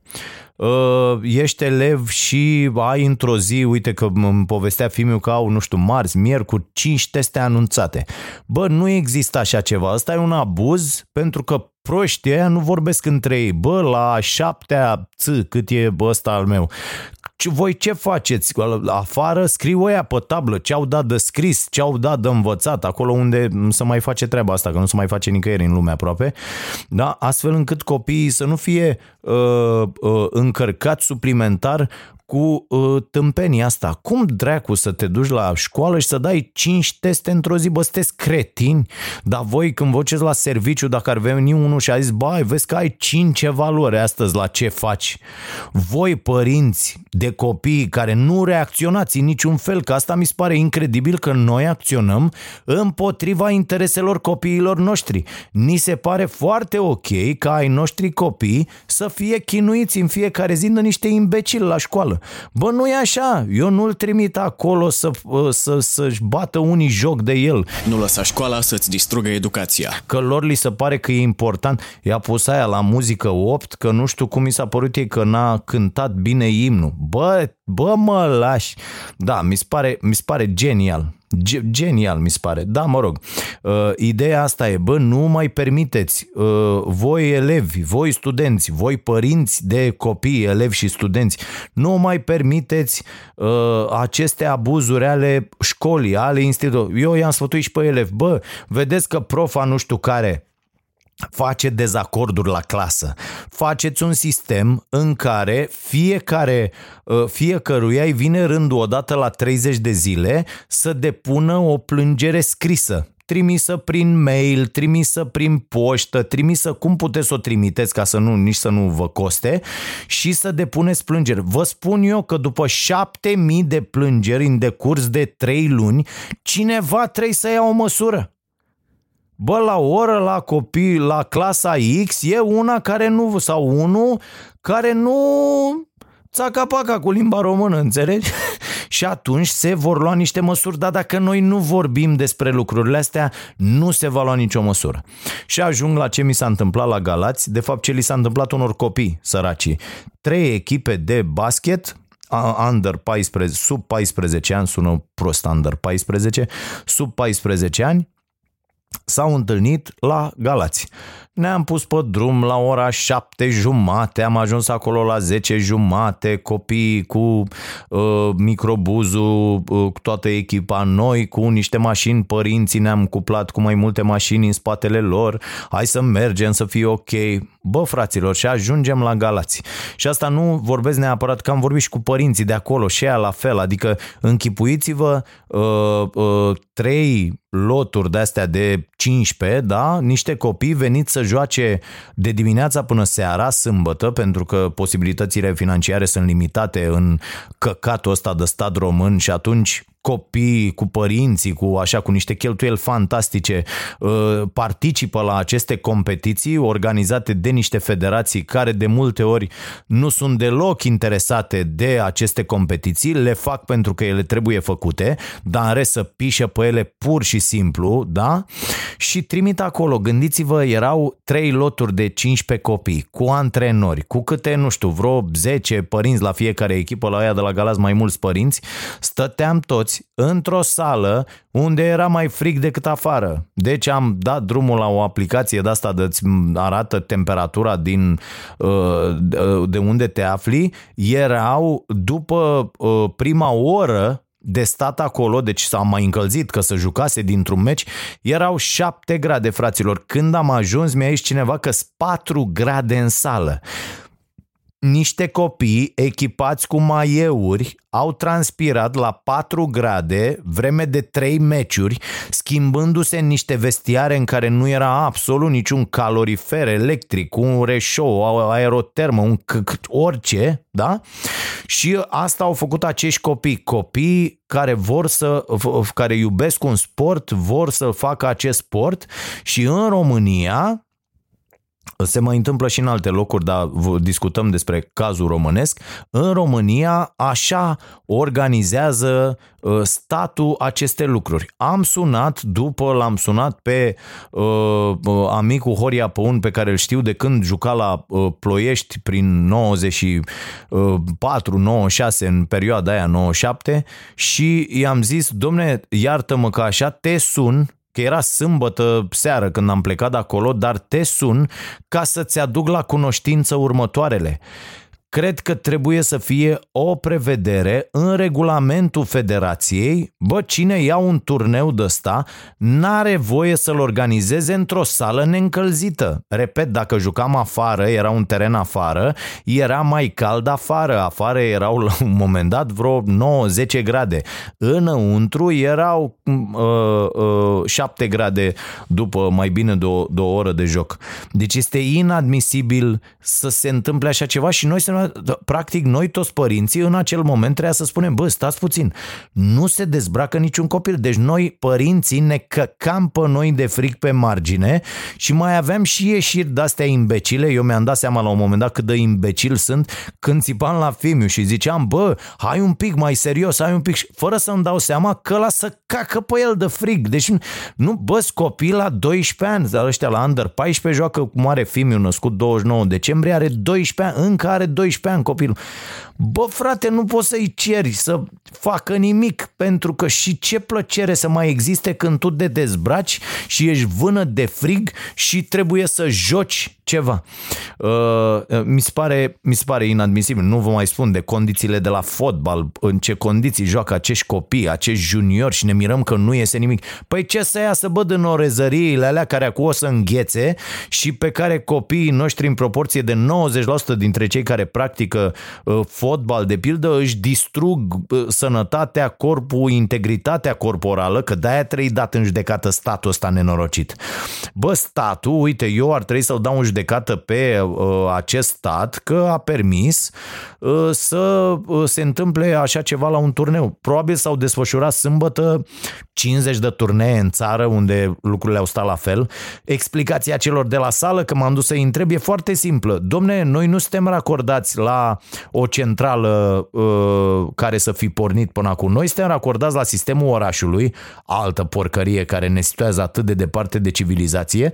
uh, ești elev și ai într-o zi, uite că îmi povestea filmul că au, nu știu, marți, miercuri, 5 teste anunțate. Bă, nu există așa ceva. Asta e un abuz pentru că proștii ăia nu vorbesc între ei. Bă, la șaptea ț, cât e ăsta al meu, voi ce faceți? Afară scriu ăia pe tablă ce au dat de scris, ce au dat de învățat, acolo unde să mai face treaba asta, că nu se mai face nicăieri în lume aproape, da? astfel încât copiii să nu fie uh, uh, încărcați suplimentar cu uh, tâmpenia asta. Cum dracu să te duci la școală și să dai 5 teste într-o zi? Bă, sunteți cretini? Dar voi când vă la serviciu, dacă ar veni unul și a zis, bai, vezi că ai 5 valori astăzi la ce faci. Voi, părinți de copii care nu reacționați în niciun fel, că asta mi se pare incredibil că noi acționăm împotriva intereselor copiilor noștri. Ni se pare foarte ok ca ai noștri copii să fie chinuiți în fiecare zi de niște imbecili la școală. Bă, nu e așa, eu nu-l trimit acolo să, să, să-și bată unii joc de el. Nu lăsa școala să-ți distrugă educația. Că lor li se pare că e important. I-a pus aia la muzică 8, că nu știu cum mi s-a părut ei că n-a cântat bine imnul. Bă, bă mă lași. Da, mi se pare, mi se pare genial. Genial, mi se pare. Da, mă rog. Uh, ideea asta e, bă, nu mai permiteți uh, voi elevi, voi studenți, voi părinți de copii, elevi și studenți, nu mai permiteți uh, aceste abuzuri ale școlii, ale institutului. Eu i-am sfătuit și pe elevi, bă, vedeți că profa nu știu care face dezacorduri la clasă. Faceți un sistem în care fiecare, uh, fiecăruia îi vine rândul odată la 30 de zile să depună o plângere scrisă trimisă prin mail, trimisă prin poștă, trimisă cum puteți să o trimiteți ca să nu, nici să nu vă coste și să depuneți plângeri. Vă spun eu că după 7000 de plângeri în decurs de 3 luni, cineva trebuie să ia o măsură. Bă, la oră, la copii, la clasa X, e una care nu, sau unul care nu țaca-paca cu limba română, înțelegi? *laughs* și atunci se vor lua niște măsuri, dar dacă noi nu vorbim despre lucrurile astea, nu se va lua nicio măsură. Și ajung la ce mi s-a întâmplat la Galați, de fapt ce li s-a întâmplat unor copii săraci. Trei echipe de basket, under 14, sub 14 ani, sună prost under 14, sub 14 ani, s-au întâlnit la Galați. Ne-am pus pe drum la ora șapte jumate, am ajuns acolo la 10 jumate, copiii cu uh, microbuzul, uh, toată echipa, noi cu niște mașini, părinții ne-am cuplat cu mai multe mașini în spatele lor, hai să mergem, să fie ok. Bă, fraților, și ajungem la Galați. Și asta nu vorbesc neapărat că am vorbit și cu părinții de acolo și ea la fel, adică închipuiți-vă uh, uh, trei loturi de astea de 15, da? Niște copii veniți să joace de dimineața până seara, sâmbătă, pentru că posibilitățile financiare sunt limitate în căcatul ăsta de stat român și atunci copii, cu părinții, cu așa cu niște cheltuieli fantastice, uh, participă la aceste competiții organizate de niște federații care de multe ori nu sunt deloc interesate de aceste competiții, le fac pentru că ele trebuie făcute, dar în rest să pișă pe ele pur și simplu, da? Și trimit acolo, gândiți-vă, erau trei loturi de 15 copii, cu antrenori, cu câte, nu știu, vreo 10 părinți la fiecare echipă, la aia de la Galați mai mulți părinți, stăteam toți într-o sală unde era mai frig decât afară. Deci am dat drumul la o aplicație de asta de îți arată temperatura din uh, de unde te afli. Erau după uh, prima oră de stat acolo, deci s-a mai încălzit că să jucase dintr-un meci, erau 7 grade, fraților. Când am ajuns, mi-a zis cineva că sunt 4 grade în sală niște copii echipați cu maieuri au transpirat la 4 grade vreme de 3 meciuri, schimbându-se în niște vestiare în care nu era absolut niciun calorifer electric, un reșou, o aerotermă, un c- orice, da? Și asta au făcut acești copii, copii care vor să, care iubesc un sport, vor să facă acest sport și în România se mai întâmplă și în alte locuri, dar discutăm despre cazul românesc. În România așa organizează uh, statul aceste lucruri. Am sunat, după l-am sunat pe uh, uh amicul Horia Păun, pe care îl știu de când juca la uh, Ploiești prin 94, 96, uh, în perioada aia 97 și i-am zis, domne, iartă-mă că așa te sun că era sâmbătă seară când am plecat de acolo, dar te sun ca să-ți aduc la cunoștință următoarele cred că trebuie să fie o prevedere în regulamentul federației, bă, cine ia un turneu de ăsta n-are voie să-l organizeze într-o sală neîncălzită. Repet, dacă jucam afară, era un teren afară, era mai cald afară, afară erau la un moment dat vreo 9-10 grade. Înăuntru erau uh, uh, 7 grade după mai bine de o, de o oră de joc. Deci este inadmisibil să se întâmple așa ceva și noi să Da, practic noi toți părinții în acel moment trebuia să spunem, bă, stați puțin, nu se dezbracă niciun copil. Deci noi părinții ne căcam pe noi de fric pe margine și mai aveam și ieșiri de-astea imbecile. Eu mi-am dat seama la un moment dat cât de imbecil sunt când țipam la Fimiu și ziceam, bă, hai un pic mai serios, hai un pic, fără să-mi dau seama că la să cacă pe el de frig. Deci nu, bă, copii la 12 ani, dar ăștia la under 14 joacă cu mare Fimiu născut 29 decembrie, are 12 ani, încă are 12 12 ani copilul. Bă, frate, nu poți să-i ceri să facă nimic, pentru că și ce plăcere să mai existe când tu te dezbraci și ești vână de frig și trebuie să joci ceva. Uh, mi, se pare, mi se pare inadmisibil. Nu vă mai spun de condițiile de la fotbal, în ce condiții joacă acești copii, acești juniori și ne mirăm că nu iese nimic. Păi ce să ia să băd în orezăriile alea care acum o să înghețe și pe care copiii noștri în proporție de 90% dintre cei care practică uh, fotbal, de pildă, își distrug uh, sănătatea, corpul, integritatea corporală, că de-aia trebuie dat în judecată statul ăsta nenorocit. Bă, statul, uite, eu ar trebui să-l dau în judecată judecată pe uh, acest stat că a permis uh, să uh, se întâmple așa ceva la un turneu. Probabil s-au desfășurat sâmbătă 50 de turnee în țară unde lucrurile au stat la fel. Explicația celor de la sală, că m-am dus să-i întreb, e foarte simplă. Domne, noi nu suntem racordați la o centrală uh, care să fi pornit până acum. Noi suntem racordați la sistemul orașului, altă porcărie care ne situează atât de departe de civilizație,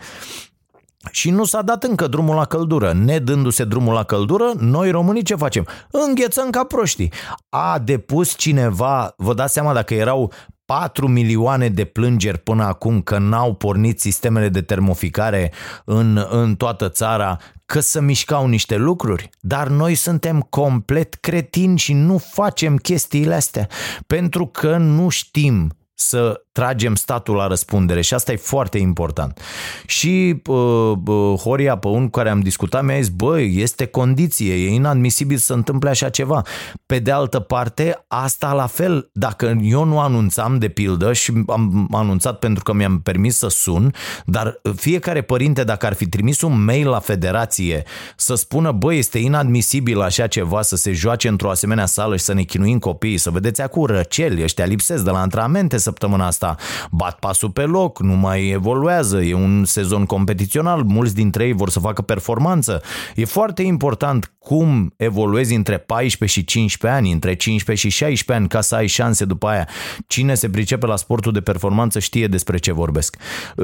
și nu s-a dat încă drumul la căldură. Nedându-se drumul la căldură, noi românii ce facem? Înghețăm ca proștii. A depus cineva, vă dați seama dacă erau 4 milioane de plângeri până acum că n-au pornit sistemele de termoficare în, în toată țara, că să mișcau niște lucruri, dar noi suntem complet cretini și nu facem chestiile astea pentru că nu știm să tragem statul la răspundere și asta e foarte important. Și uh, uh, Horia pe un care am discutat mi-a zis, băi, este condiție, e inadmisibil să întâmple așa ceva. Pe de altă parte, asta la fel, dacă eu nu anunțam de pildă și am anunțat pentru că mi-am permis să sun, dar fiecare părinte dacă ar fi trimis un mail la federație să spună, băi, este inadmisibil așa ceva să se joace într-o asemenea sală și să ne chinuim copiii, să vedeți acum răceli, ăștia lipsesc de la antrenamente săptămâna asta, asta. Bat pasul pe loc, nu mai evoluează, e un sezon competițional, mulți dintre ei vor să facă performanță. E foarte important cum evoluezi între 14 și 15 ani, între 15 și 16 ani ca să ai șanse după aia. Cine se pricepe la sportul de performanță știe despre ce vorbesc.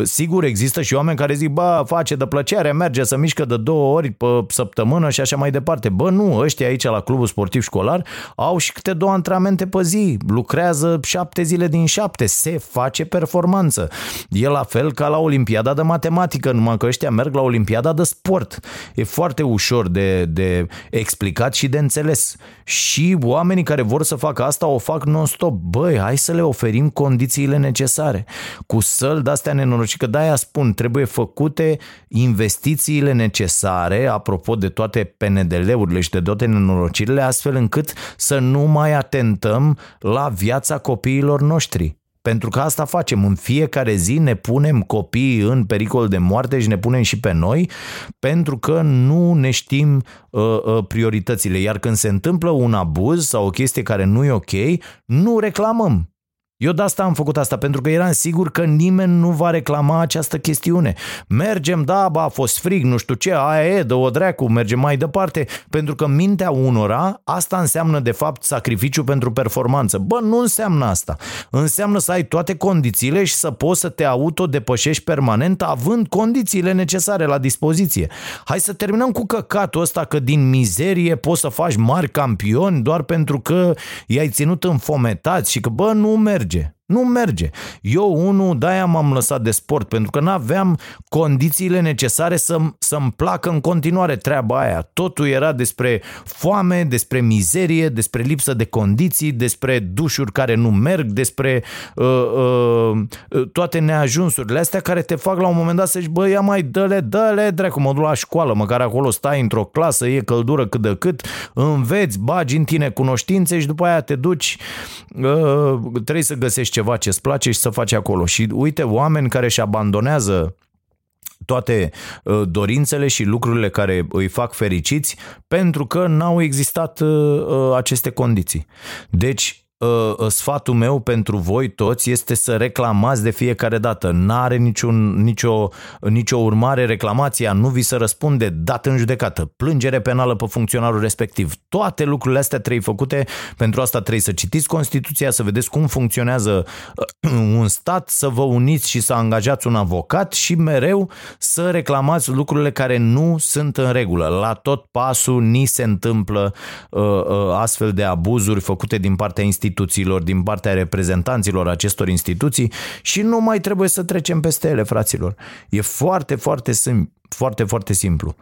Sigur, există și oameni care zic, bă, face de plăcere, merge să mișcă de două ori pe săptămână și așa mai departe. Bă, nu, ăștia aici la clubul sportiv școlar au și câte două antrenamente pe zi, lucrează șapte zile din șapte, se face performanță. E la fel ca la Olimpiada de matematică, numai că ăștia merg la Olimpiada de sport. E foarte ușor de, de explicat și de înțeles. Și oamenii care vor să facă asta o fac non-stop. Băi, hai să le oferim condițiile necesare. Cu săl de-astea nenorocite, că de-aia spun, trebuie făcute investițiile necesare, apropo de toate PNDL-urile și de toate nenorocirile, astfel încât să nu mai atentăm la viața copiilor noștri. Pentru că asta facem. În fiecare zi ne punem copiii în pericol de moarte și ne punem și pe noi pentru că nu ne știm uh, uh, prioritățile. Iar când se întâmplă un abuz sau o chestie care nu e ok, nu reclamăm. Eu de asta am făcut asta, pentru că eram sigur că nimeni nu va reclama această chestiune. Mergem, da, ba, a fost frig, nu știu ce, aia e, dă o dracu, mergem mai departe, pentru că mintea unora, asta înseamnă de fapt sacrificiu pentru performanță. Bă, nu înseamnă asta. Înseamnă să ai toate condițiile și să poți să te autodepășești permanent având condițiile necesare la dispoziție. Hai să terminăm cu căcatul ăsta că din mizerie poți să faci mari campioni doar pentru că i-ai ținut înfometați și că, bă, nu merge merge. Nu merge. Eu, unul, de-aia m-am lăsat de sport, pentru că n-aveam condițiile necesare să, să-mi placă în continuare treaba aia. Totul era despre foame, despre mizerie, despre lipsă de condiții, despre dușuri care nu merg, despre uh, uh, toate neajunsurile astea care te fac la un moment dat să zici, bă, ia mai dă-le, dă-le, dracu, mă duc la școală, măcar acolo stai într-o clasă, e căldură cât de cât, înveți, bagi în tine cunoștințe și după aia te duci, uh, trebuie să găsești ceva ce-ți place și să faci acolo. Și uite, oameni care își abandonează toate uh, dorințele și lucrurile care îi fac fericiți pentru că n-au existat uh, uh, aceste condiții. Deci uh, sfatul meu pentru voi toți este să reclamați de fiecare dată. N-are niciun, nicio, nicio urmare reclamația, nu vi se răspunde, dat în judecată, plângere penală pe funcționarul respectiv. Toate lucrurile astea trebuie făcute, pentru asta trebuie să citiți Constituția, să vedeți cum funcționează uh, un stat, să vă uniți și să angajați un avocat și mereu să reclamați lucrurile care nu sunt în regulă. La tot pasul ni se întâmplă uh, uh, astfel de abuzuri făcute din partea instituției instituțiilor, din partea reprezentanților acestor instituții și nu mai trebuie să trecem peste ele, fraților. E foarte, foarte, foarte, foarte simplu.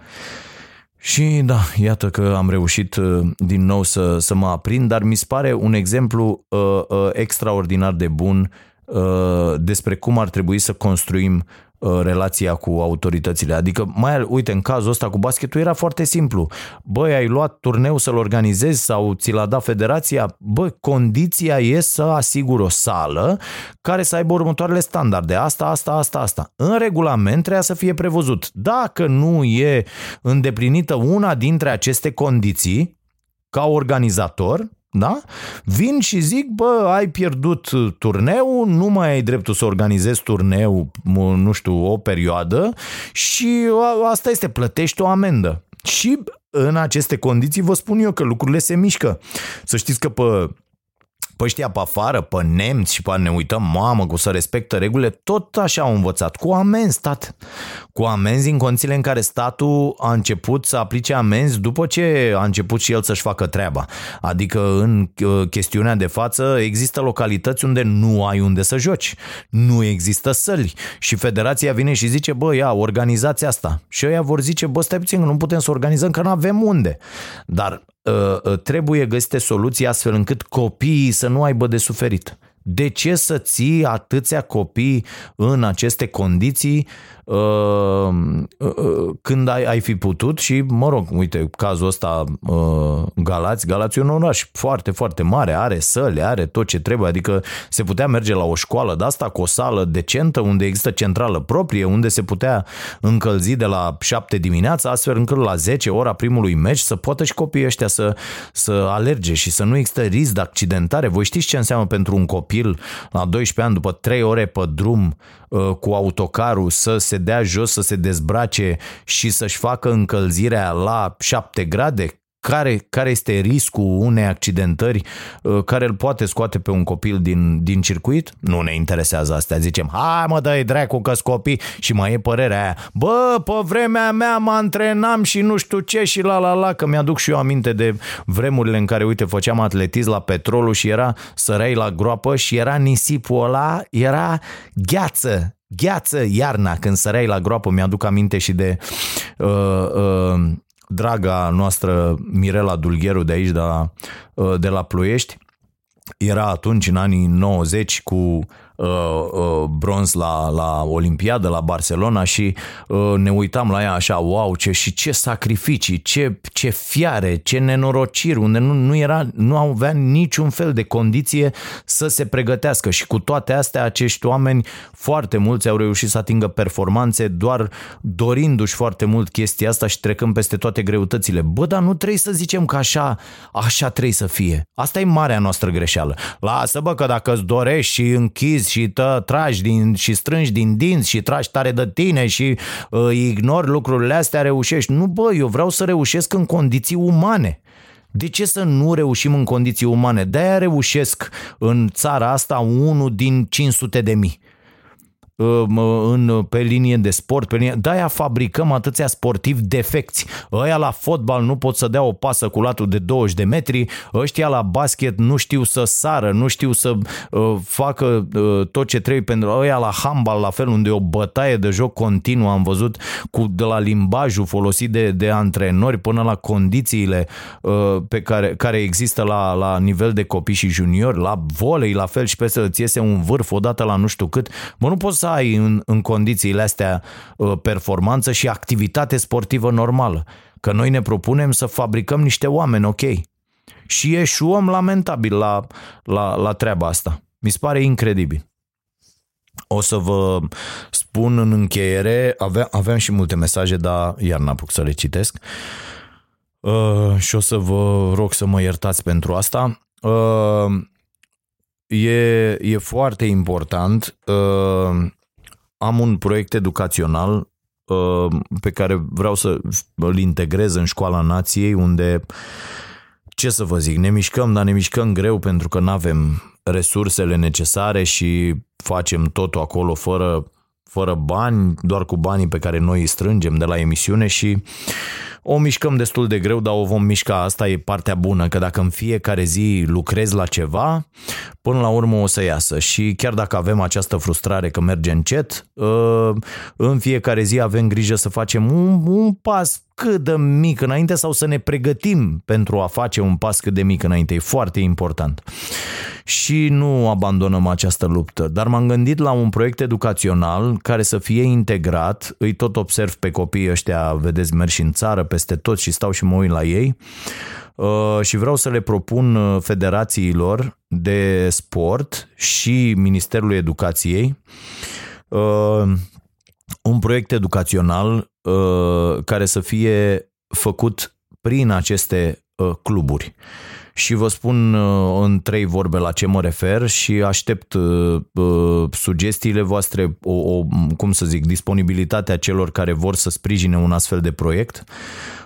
Și da, iată că am reușit uh, din nou să, să mă aprind, dar mi se pare un exemplu uh, uh, extraordinar de bun uh, despre cum ar trebui să construim uh, relația cu autoritățile. Adică, mai uite, în cazul ăsta cu basketul era foarte simplu. Băi, ai luat turneu să-l organizezi sau ți l-a dat federația? Bă, condiția e să asiguri o sală care să aibă următoarele standarde. Asta, asta, asta, asta. În regulament trebuia să fie prevăzut. Dacă nu e îndeplinită una dintre aceste condiții, ca organizator, da? Vin și zic, bă, ai pierdut turneu, nu mai ai dreptul să organizezi turneu, nu știu, o perioadă și asta este, plătești o amendă. Și în aceste condiții vă spun eu că lucrurile se mișcă. Să știți că pe pe ăștia pe afară, pe nemți și pe ne uităm, mamă, cu să respectă regulile, tot așa au învățat, cu amenzi, stat. Cu amenzi în condițiile în care statul a început să aplice amenzi după ce a început și el să-și facă treaba. Adică în uh, chestiunea de față există localități unde nu ai unde să joci, nu există săli și federația vine și zice, bă, ia, organizați asta. Și ăia vor zice, bă, stai puțin, nu putem să organizăm că nu avem unde. Dar Uh, uh, trebuie găsite soluții astfel încât copiii să nu aibă de suferit. De ce să ții atâția copii în aceste condiții Uh, uh, uh, când ai, ai fi putut și, mă rog, uite, cazul ăsta Galați, Galați e un oraș foarte, foarte mare, are săli, are tot ce trebuie, adică se putea merge la o școală de asta cu o sală decentă unde există centrală proprie, unde se putea încălzi de la 7 dimineața, astfel încât la 10 ora primului meci să poată și copiii ăștia să, să alerge și să nu există risc de accidentare. Voi știți ce înseamnă pentru un copil la 12 ani, după 3 ore pe drum cu autocarul, să se se dea jos, să se dezbrace și să-și facă încălzirea la 7 grade? care, care este riscul unei accidentări uh, care îl poate scoate pe un copil din, din circuit? Nu ne interesează astea. Zicem, hai mă, dă-i dracu că copii și mai e părerea aia. Bă, pe vremea mea mă antrenam și nu știu ce și la la la, că mi-aduc și eu aminte de vremurile în care, uite, făceam atletism la petrolul și era sărai la groapă și era nisipul ăla, era gheață, gheață iarna când săreai la groapă, mi-aduc aminte și de uh, uh, draga noastră Mirela Dulgheru de aici, de la, uh, de la Ploiești. Era atunci, în anii 90, cu uh, uh, bronz la, la Olimpiadă, la Barcelona și uh, ne uitam la ea așa, wow, ce, și ce sacrificii, ce, ce fiare, ce nenorociri, unde nu, nu, era, nu avea niciun fel de condiție să se pregătească și cu toate astea acești oameni foarte mulți au reușit să atingă performanțe doar dorindu-și foarte mult chestia asta și trecând peste toate greutățile. Bă, dar nu trebuie să zicem că așa, așa trebuie să fie. Asta e marea noastră greșeală. Lasă bă că dacă îți dorești și închizi și tă, tragi din, și strângi din dinți și tragi tare de tine și uh, ignori lucrurile astea, reușești. Nu, bă, eu vreau să reușesc în condiții umane. De ce să nu reușim în condiții umane? De-aia reușesc în țara asta unul din 500 de mii în, pe linie de sport, pe linie... de-aia fabricăm atâția sportivi defecți. Ăia la fotbal nu pot să dea o pasă cu latul de 20 de metri, ăștia la basket nu știu să sară, nu știu să uh, facă uh, tot ce trebuie pentru ăia la handbal, la fel, unde e o bătaie de joc continuă, am văzut cu, de la limbajul folosit de, de antrenori până la condițiile uh, pe care, care există la, la nivel de copii și juniori, la volei, la fel și peste îți iese un vârf odată la nu știu cât. Mă, nu poți să ai în, în condițiile astea uh, performanță și activitate sportivă normală. Că noi ne propunem să fabricăm niște oameni, ok. Și eșuăm lamentabil la, la, la treaba asta. Mi se pare incredibil. O să vă spun în încheiere, aveam, aveam și multe mesaje, dar iar n-apuc să le citesc. Uh, și o să vă rog să mă iertați pentru asta. Uh, e, e foarte important. Uh, am un proiect educațional uh, pe care vreau să îl integrez în școala nației, unde, ce să vă zic, ne mișcăm, dar ne mișcăm greu pentru că nu avem resursele necesare și facem totul acolo fără, fără bani, doar cu banii pe care noi îi strângem de la emisiune și o mișcăm destul de greu, dar o vom mișca. Asta e partea bună, că dacă în fiecare zi lucrezi la ceva, până la urmă o să iasă. Și chiar dacă avem această frustrare că merge încet, uh, în fiecare zi avem grijă să facem un, un pas cât de mic înainte sau să ne pregătim pentru a face un pas cât de mic înainte. E foarte important. Și nu abandonăm această luptă. Dar m-am gândit la un proiect educațional care să fie integrat. Îi tot observ pe copiii ăștia, vedeți, merg și în țară peste tot și stau și mă uit la ei. Uh, și vreau să le propun uh, federațiilor de sport și Ministerului Educației uh, un proiect educațional uh, care să fie făcut prin aceste uh, cluburi. Și vă spun uh, în trei vorbe la ce mă refer și aștept uh, uh, sugestiile voastre, o, o, cum să zic, disponibilitatea celor care vor să sprijine un astfel de proiect.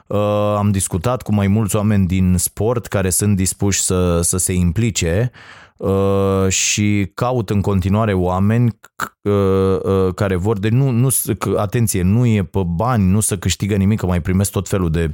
Uh, am discutat cu mai mulți oameni din sport care sunt dispuși să, să se implice uh, și caut în continuare oameni uh, uh, care vor de nu, nu atenție, nu e pe bani, nu să câștigă nimic, că mai primesc tot felul de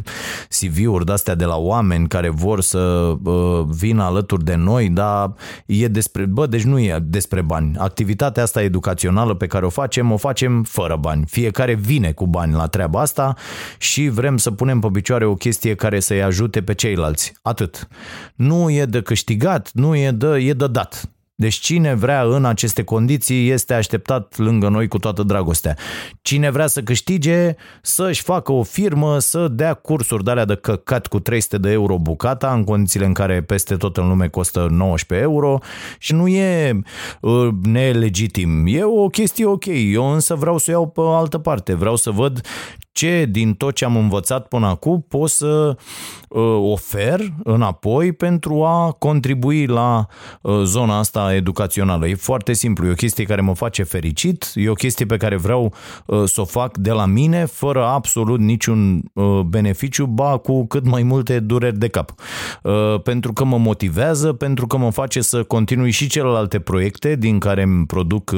CV-uri de-astea de la oameni care vor să uh, vină alături de noi, dar e despre, bă, deci nu e despre bani. Activitatea asta educațională pe care o facem, o facem fără bani. Fiecare vine cu bani la treaba asta și vrem să punem pe picioare o chestie care să-i ajute pe ceilalți. Atât. Nu e de câștigat, nu e de, e de dat. Deci cine vrea în aceste condiții este așteptat lângă noi cu toată dragostea. Cine vrea să câștige, să-și facă o firmă, să dea cursuri de alea de căcat cu 300 de euro bucata, în condițiile în care peste tot în lume costă 19 euro și nu e uh, nelegitim. E o chestie ok. Eu însă vreau să o iau pe altă parte. Vreau să văd ce din tot ce am învățat până acum pot să uh, ofer înapoi pentru a contribui la uh, zona asta educațională. E foarte simplu, e o chestie care mă face fericit, e o chestie pe care vreau uh, să o fac de la mine, fără absolut niciun beneficiu, ba cu cât mai multe dureri de cap. Pentru că mă motivează, pentru că mă face să continui și celelalte proiecte din care îmi produc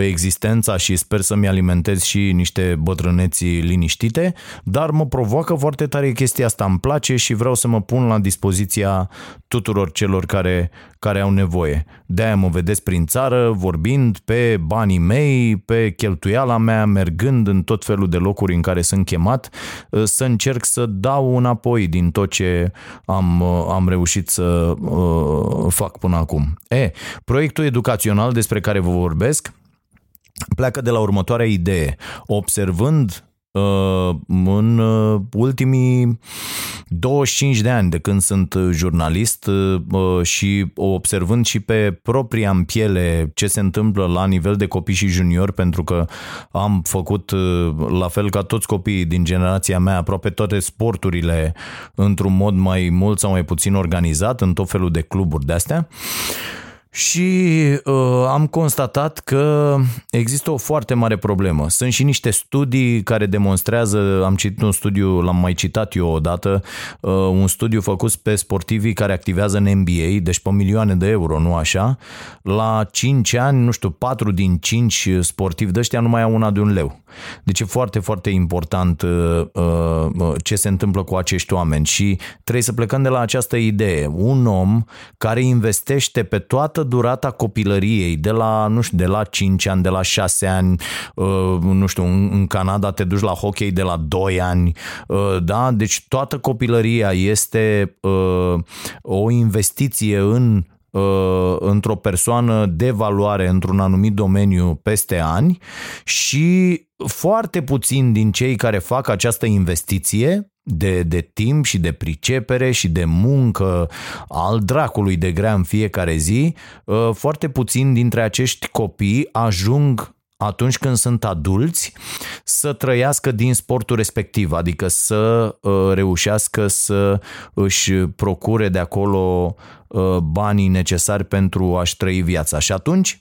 existența și sper să-mi alimentez și niște bătrâneți vieții liniștite, dar mă provoacă foarte tare chestia asta, îmi place și vreau să mă pun la dispoziția tuturor celor care, care au nevoie. De-aia mă vedeți prin țară, vorbind pe banii mei, pe cheltuiala mea, mergând în tot felul de locuri în care sunt chemat, să încerc să dau înapoi din tot ce am, am reușit să uh, fac până acum. E, proiectul educațional despre care vă vorbesc pleacă de la următoarea idee. Observând Uh, în uh, ultimii 25 de ani de când sunt jurnalist uh, și observând și pe propria în piele ce se întâmplă la nivel de copii și juniori, pentru că am făcut la fel ca toți copiii din generația mea aproape toate sporturile într-un mod mai mult sau mai puțin organizat în tot felul de cluburi de astea. Și uh, am constatat că există o foarte mare problemă. Sunt și niște studii care demonstrează, am citit un studiu, l-am mai citat eu odată, uh, un studiu făcut pe sportivii care activează în NBA, deci pe milioane de euro, nu așa. La 5 ani, nu știu, 4 din 5 sportivi de ăștia nu mai au una de un leu. Deci e foarte, foarte important uh, uh, ce se întâmplă cu acești oameni și trebuie să plecăm de la această idee. Un om care investește pe toată durata copilăriei, de la, nu știu, de la 5 ani, de la 6 ani, uh, nu știu, în Canada te duci la hockey de la 2 ani, uh, da? Deci toată copilăria este uh, o investiție în într-o persoană de valoare într-un anumit domeniu peste ani și foarte puțin din cei care fac această investiție de, de timp și de pricepere și de muncă al dracului de grea în fiecare zi, uh, foarte puțin dintre acești copii ajung atunci când sunt adulți să trăiască din sportul respectiv, adică să uh, reușească să își procure de acolo uh, banii necesari pentru a-și trăi viața. Și atunci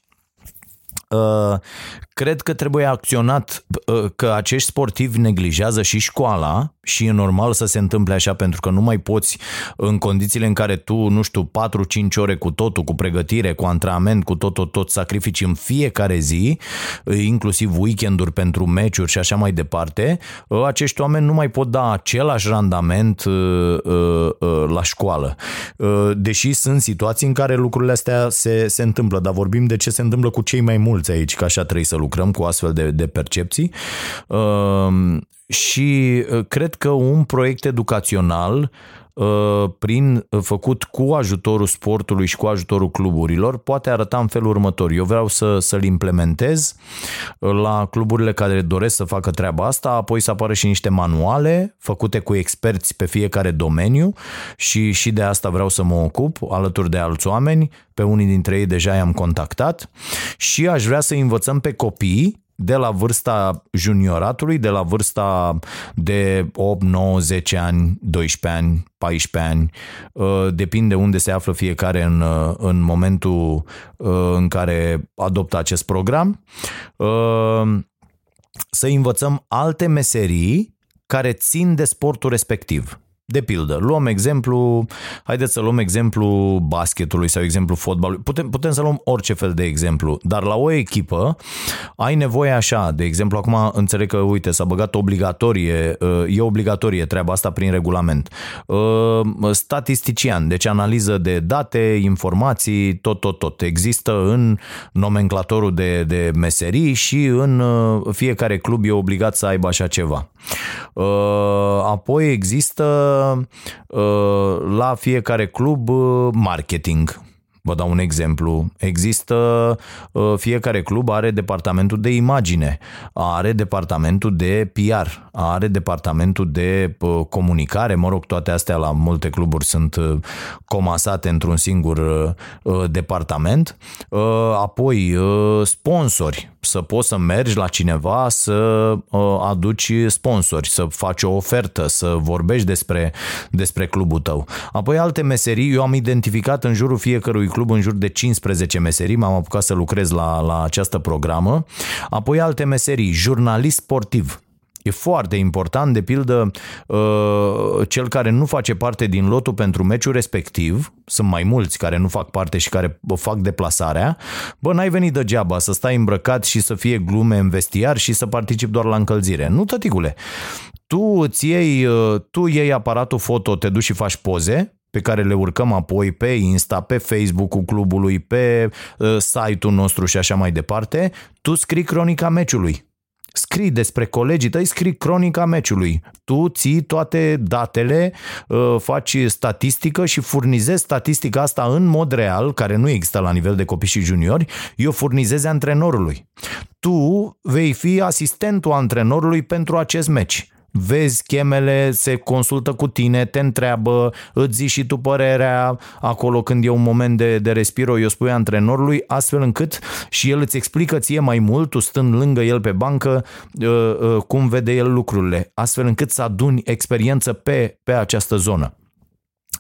cred că trebuie acționat uh, că acești sportivi neglijează și școala și e normal să se întâmple așa pentru că nu mai poți în condițiile în care tu, nu știu, 4-5 ore cu totul, cu pregătire, cu antrenament, cu tot, tot, tot sacrifici în fiecare zi, uh, inclusiv weekenduri pentru meciuri și așa mai departe, uh, acești oameni nu mai pot da același randament la școală. Deși sunt situații în care lucrurile astea se, se întâmplă, dar vorbim de ce se întâmplă cu cei mai mulți aici, că așa trebuie să lucrăm cu astfel de, de percepții. Uh, și uh, cred că un proiect educațional uh, prin uh, făcut cu ajutorul sportului și cu ajutorul cluburilor poate arăta în felul următor. Eu vreau să, să-l implementez la cluburile care doresc să facă treaba asta, apoi să apară și niște manuale făcute cu experți pe fiecare domeniu și, și de asta vreau să mă ocup alături de alți oameni, pe unii dintre ei deja i-am contactat și aș vrea să învățăm pe copii de la vârsta junioratului, de la vârsta de 8, 9, 10 ani, 12 ani, 14 ani, uh, depinde unde se află fiecare în, uh, în momentul uh, în care adoptă acest program, să învățăm alte meserii care țin de sportul respectiv. De pildă, luăm exemplu, haideți să luăm exemplu basketului sau exemplu fotbalului. Putem, putem să luăm orice fel de exemplu, dar la o echipă ai nevoie așa, de exemplu, acum înțeleg că, uite, s-a băgat obligatorie, e obligatorie treaba asta prin regulament. Statistician, deci analiză de date, informații, tot, tot, tot. Există în nomenclatorul de, de meserii și în fiecare club e obligat să aibă așa ceva. Apoi există Uh, la fiecare club uh, marketing. Vă dau un exemplu. Există, uh, fiecare club are departamentul de imagine, are departamentul de PR, are departamentul de comunicare, mă rog, toate astea la multe cluburi sunt comasate într-un singur departament. Apoi, sponsori, să poți să mergi la cineva să uh, aduci sponsori, să faci o ofertă, să vorbești despre, despre clubul tău. Apoi alte meserii, eu am identificat în jurul fiecărui club în jur de 15 meserii, m-am apucat să lucrez la, la această programă. Apoi alte meserii, jurnalist sportiv, E foarte important, de pildă, uh, cel care nu face parte din lotul pentru meciul respectiv, sunt mai mulți care nu fac parte și care fac deplasarea, bă, n-ai venit degeaba să stai îmbrăcat și să fie glume în vestiar și să participi doar la încălzire. Nu, tăticule. Tu îți iei, uh, tu iei aparatul foto, te duci și faci poze, pe care le urcăm apoi pe Insta, pe Facebook-ul clubului, pe uh, site-ul nostru și așa mai departe, tu scrii cronica meciului scrii despre colegii tăi, scrii cronica meciului. Tu ții toate datele, uh, faci statistică și furnizezi statistica asta în mod real, care nu există la nivel de copii și juniori, eu furnizezi antrenorului. Tu vei fi asistentul antrenorului pentru acest meci vezi chemele, se consultă cu tine, te întreabă, îți zici și tu părerea acolo când e un moment de, de respiro, eu spui antrenorului, astfel încât și el îți explică ție mai mult, tu stând lângă el pe bancă, uh, uh, cum vede el lucrurile, astfel încât să aduni experiență pe, pe această zonă.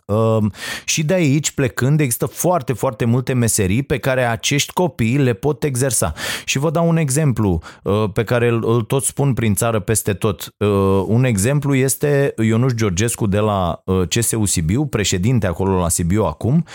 Um, și de aici, plecând, există foarte, foarte multe meserii pe care acești copii le pot exersa. Și vă dau un exemplu uh, pe care îl, îl tot spun prin țară peste tot. Uh, un exemplu este Ionuș Georgescu de la uh, CSU Sibiu, președinte acolo la Sibiu acum,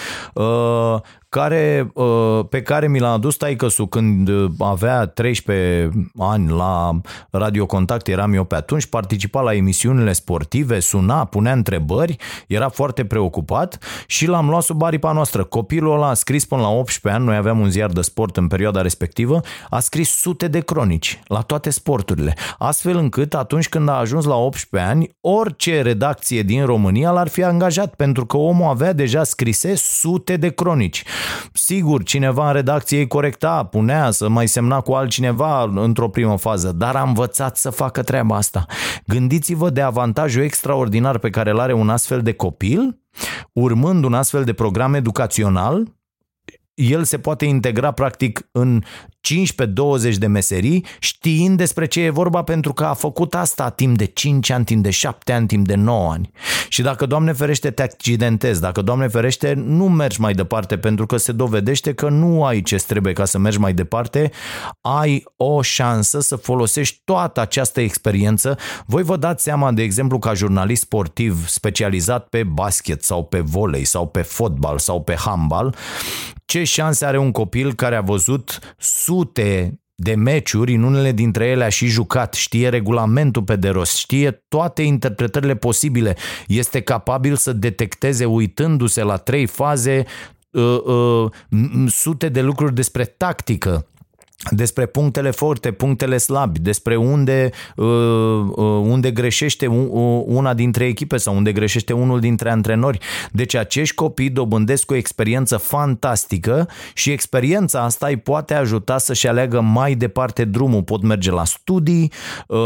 care, uh, pe care mi l-a adus taicăsul când uh, avea 13 ani la Radio Contact, eram eu pe atunci, participa la emisiunile sportive, suna, punea întrebări, era foarte preocupat și l-am luat sub aripa noastră. Copilul ăla a scris până la 18 ani, noi aveam un ziar de sport în perioada respectivă, a scris sute de cronici la toate sporturile, astfel încât atunci când a ajuns la 18 ani, orice redacție din România l-ar fi angajat, pentru că omul avea deja scrise sute de cronici. Sigur, cineva în redacție îi corecta, punea să mai semna cu altcineva într-o primă fază, dar a învățat să facă treaba asta. Gândiți-vă de avantajul extraordinar pe care îl are un astfel de copil, urmând un astfel de program educațional, el se poate integra practic în 15-20 de meserii știind despre ce e vorba pentru că a făcut asta timp de 5 ani, timp de 7 ani, timp de 9 ani. Și dacă, Doamne ferește, te accidentezi, dacă, Doamne ferește, nu mergi mai departe pentru că se dovedește că nu ai ce trebuie ca să mergi mai departe, ai o șansă să folosești toată această experiență. Voi vă dați seama, de exemplu, ca jurnalist sportiv specializat pe basket sau pe volei sau pe fotbal sau pe handbal, ce șanse are un copil care a văzut sute de meciuri, în unele dintre ele a și jucat, știe regulamentul pe de rost, știe toate interpretările posibile, este capabil să detecteze uitându-se la trei faze uh, uh, sute de lucruri despre tactică, despre punctele forte, punctele slabi, despre unde, uh, uh, unde greșește una dintre echipe sau unde greșește unul dintre antrenori. Deci acești copii dobândesc o experiență fantastică și experiența asta îi poate ajuta să-și aleagă mai departe drumul. Pot merge la studii uh,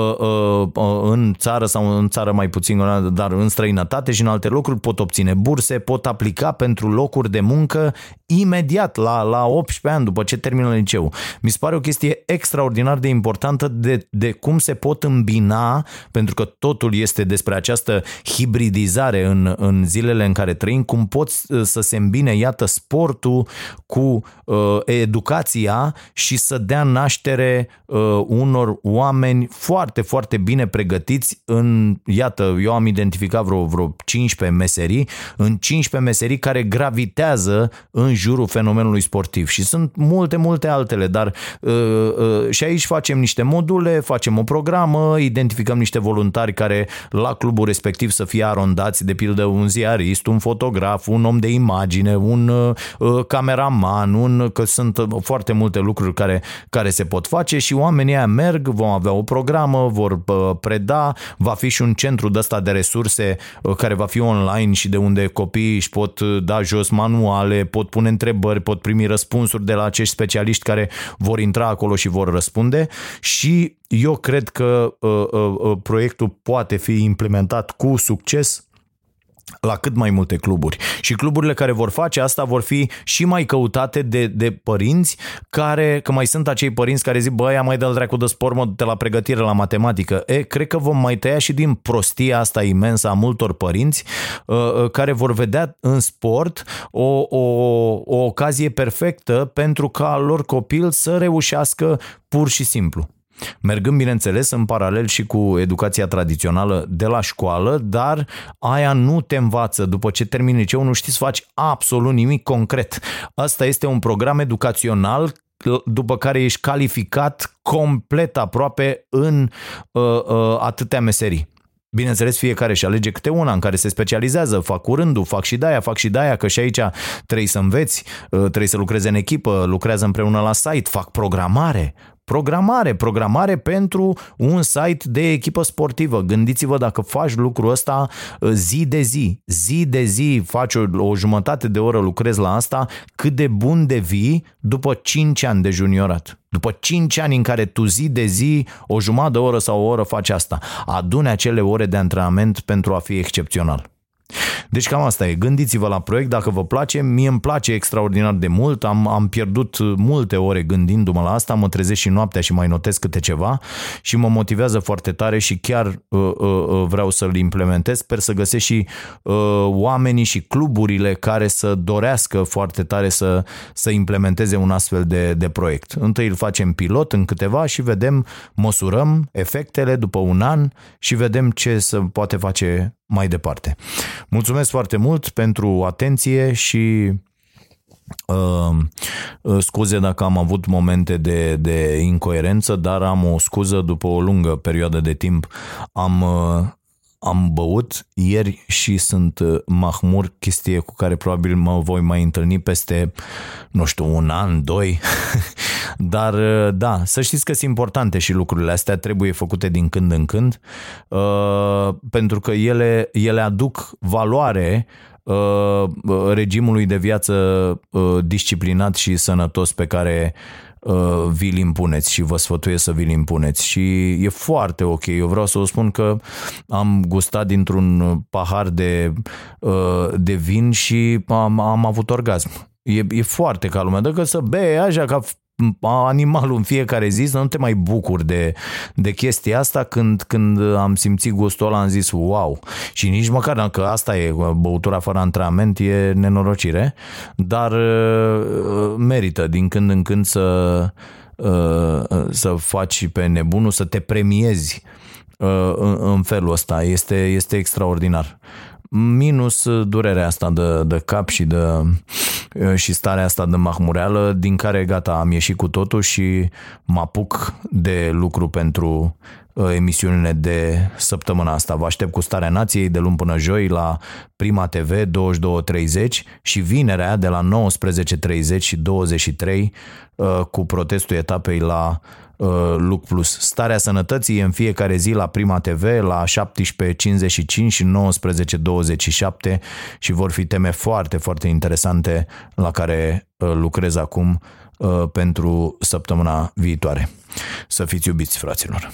în țară sau în țară mai puțin, dar în străinătate și în alte locuri, pot obține burse, pot aplica pentru locuri de muncă imediat la, la 18 ani după ce termină liceu. Mi se pare o chestie extraordinar de importantă de, de cum se pot îmbina, pentru că totul este despre această hibridizare în, în zilele în care trăim, cum pot uh, să se îmbine, iată, sportul cu uh, educația și să dea naștere uh, unor oameni foarte, foarte bine pregătiți în, iată, eu am identificat vreo, vreo 15 meserii, în 15 meserii care gravitează în jurul fenomenului sportiv. Și sunt multe, multe altele, dar uh, uh, și aici facem niște module, facem o programă, identificăm niște voluntari care la clubul respectiv să fie arondați, de pildă un ziarist, un fotograf, un om de imagine, un uh, uh cameraman, un, că sunt foarte multe lucruri care, care se pot face și oamenii aia merg, vom avea o programă, vor uh, preda, va fi și un centru de ăsta de resurse uh, care va fi online și de unde copiii își pot da jos manuale, pot pune întrebări, pot primi răspunsuri de la acești specialiști care vor intra acolo și vor răspunde și eu cred că uh, uh, uh proiectul poate fi implementat cu succes la cât mai multe cluburi. Și cluburile care vor face asta vor fi și mai căutate de, de părinți care, că mai sunt acei părinți care zic, băi, mai dă dracu de sport, mă, de la pregătire la matematică. E, cred că vom mai tăia și din prostia asta imensă a multor părinți uh, uh, care vor vedea în sport o, o, o ocazie perfectă pentru ca lor copil să reușească pur și simplu. Mergând, bineînțeles, în paralel și cu educația tradițională de la școală, dar aia nu te învață. După ce termini liceu, nu știi să faci absolut nimic concret. Asta este un program educațional după care ești calificat complet aproape în uh, uh, atâtea meserii. Bineînțeles, fiecare și alege câte una în care se specializează, fac curândul, fac și de fac și de că și aici trebuie să înveți, uh, trebuie să lucreze în echipă, lucrează împreună la site, fac programare, Programare, programare pentru un site de echipă sportivă. Gândiți-vă dacă faci lucrul ăsta uh, zi de zi, zi de zi faci o, o jumătate de oră lucrezi la asta, cât de bun devii după 5 ani de juniorat. După 5 ani în care tu zi de zi, o jumătate de oră sau o oră faci asta, adune acele ore de antrenament pentru a fi excepțional. Deci cam asta e. Gândiți-vă la proiect dacă vă place. Mie îmi place extraordinar de mult. Am, am pierdut multe ore gândindu-mă la asta. Mă trezesc și noaptea și mai notez câte ceva și mă motivează foarte tare și chiar uh, uh, uh, vreau să-l implementez. Sper să găsesc și uh, oamenii și cluburile care să dorească foarte tare să, să implementeze un astfel de, de proiect. Întâi îl facem pilot în câteva și vedem, măsurăm efectele după un an și vedem ce se poate face mai departe. Mulțumesc foarte mult pentru atenție și Uh, uh, scuze dacă am avut momente de, de incoerență, dar am o scuză după o lungă perioadă de timp. Am, uh, am băut ieri și sunt uh, mahmur, chestie cu care probabil mă voi mai întâlni peste, nu știu, un an, doi. *laughs* Dar uh, da, să știți că sunt importante și lucrurile astea, trebuie făcute din când în când, uh, pentru că ele, ele aduc valoare regimului de viață disciplinat și sănătos pe care uh, vi-l impuneți și vă sfătuiesc să vi-l impuneți și e foarte ok. Eu vreau să vă spun că am gustat dintr-un pahar de, uh, de vin și am, am avut orgasm. E, e foarte ca lumea. Dacă să bei așa ca animalul în fiecare zi, să nu te mai bucuri de, de chestia asta când, când am simțit gustul ăla am zis wow și nici măcar că asta e băutura fără antrenament e nenorocire dar uh, merită din când în când să uh, să faci pe nebunul, să te premiezi uh, în felul ăsta. Este, este extraordinar minus durerea asta de, de cap și, de, și starea asta de mahmureală, din care gata, am ieșit cu totul și mă apuc de lucru pentru emisiunile de săptămâna asta. Vă aștept cu Starea Nației de luni până joi la Prima TV 22.30 și vinerea de la 19.30 și 23 cu protestul etapei la Uh, Luc Plus. Starea sănătății e în fiecare zi la Prima TV la 17.55 și 19.27 și vor fi teme foarte, foarte interesante la care uh, lucrez acum uh, pentru săptămâna viitoare. Să fiți iubiți, fraților!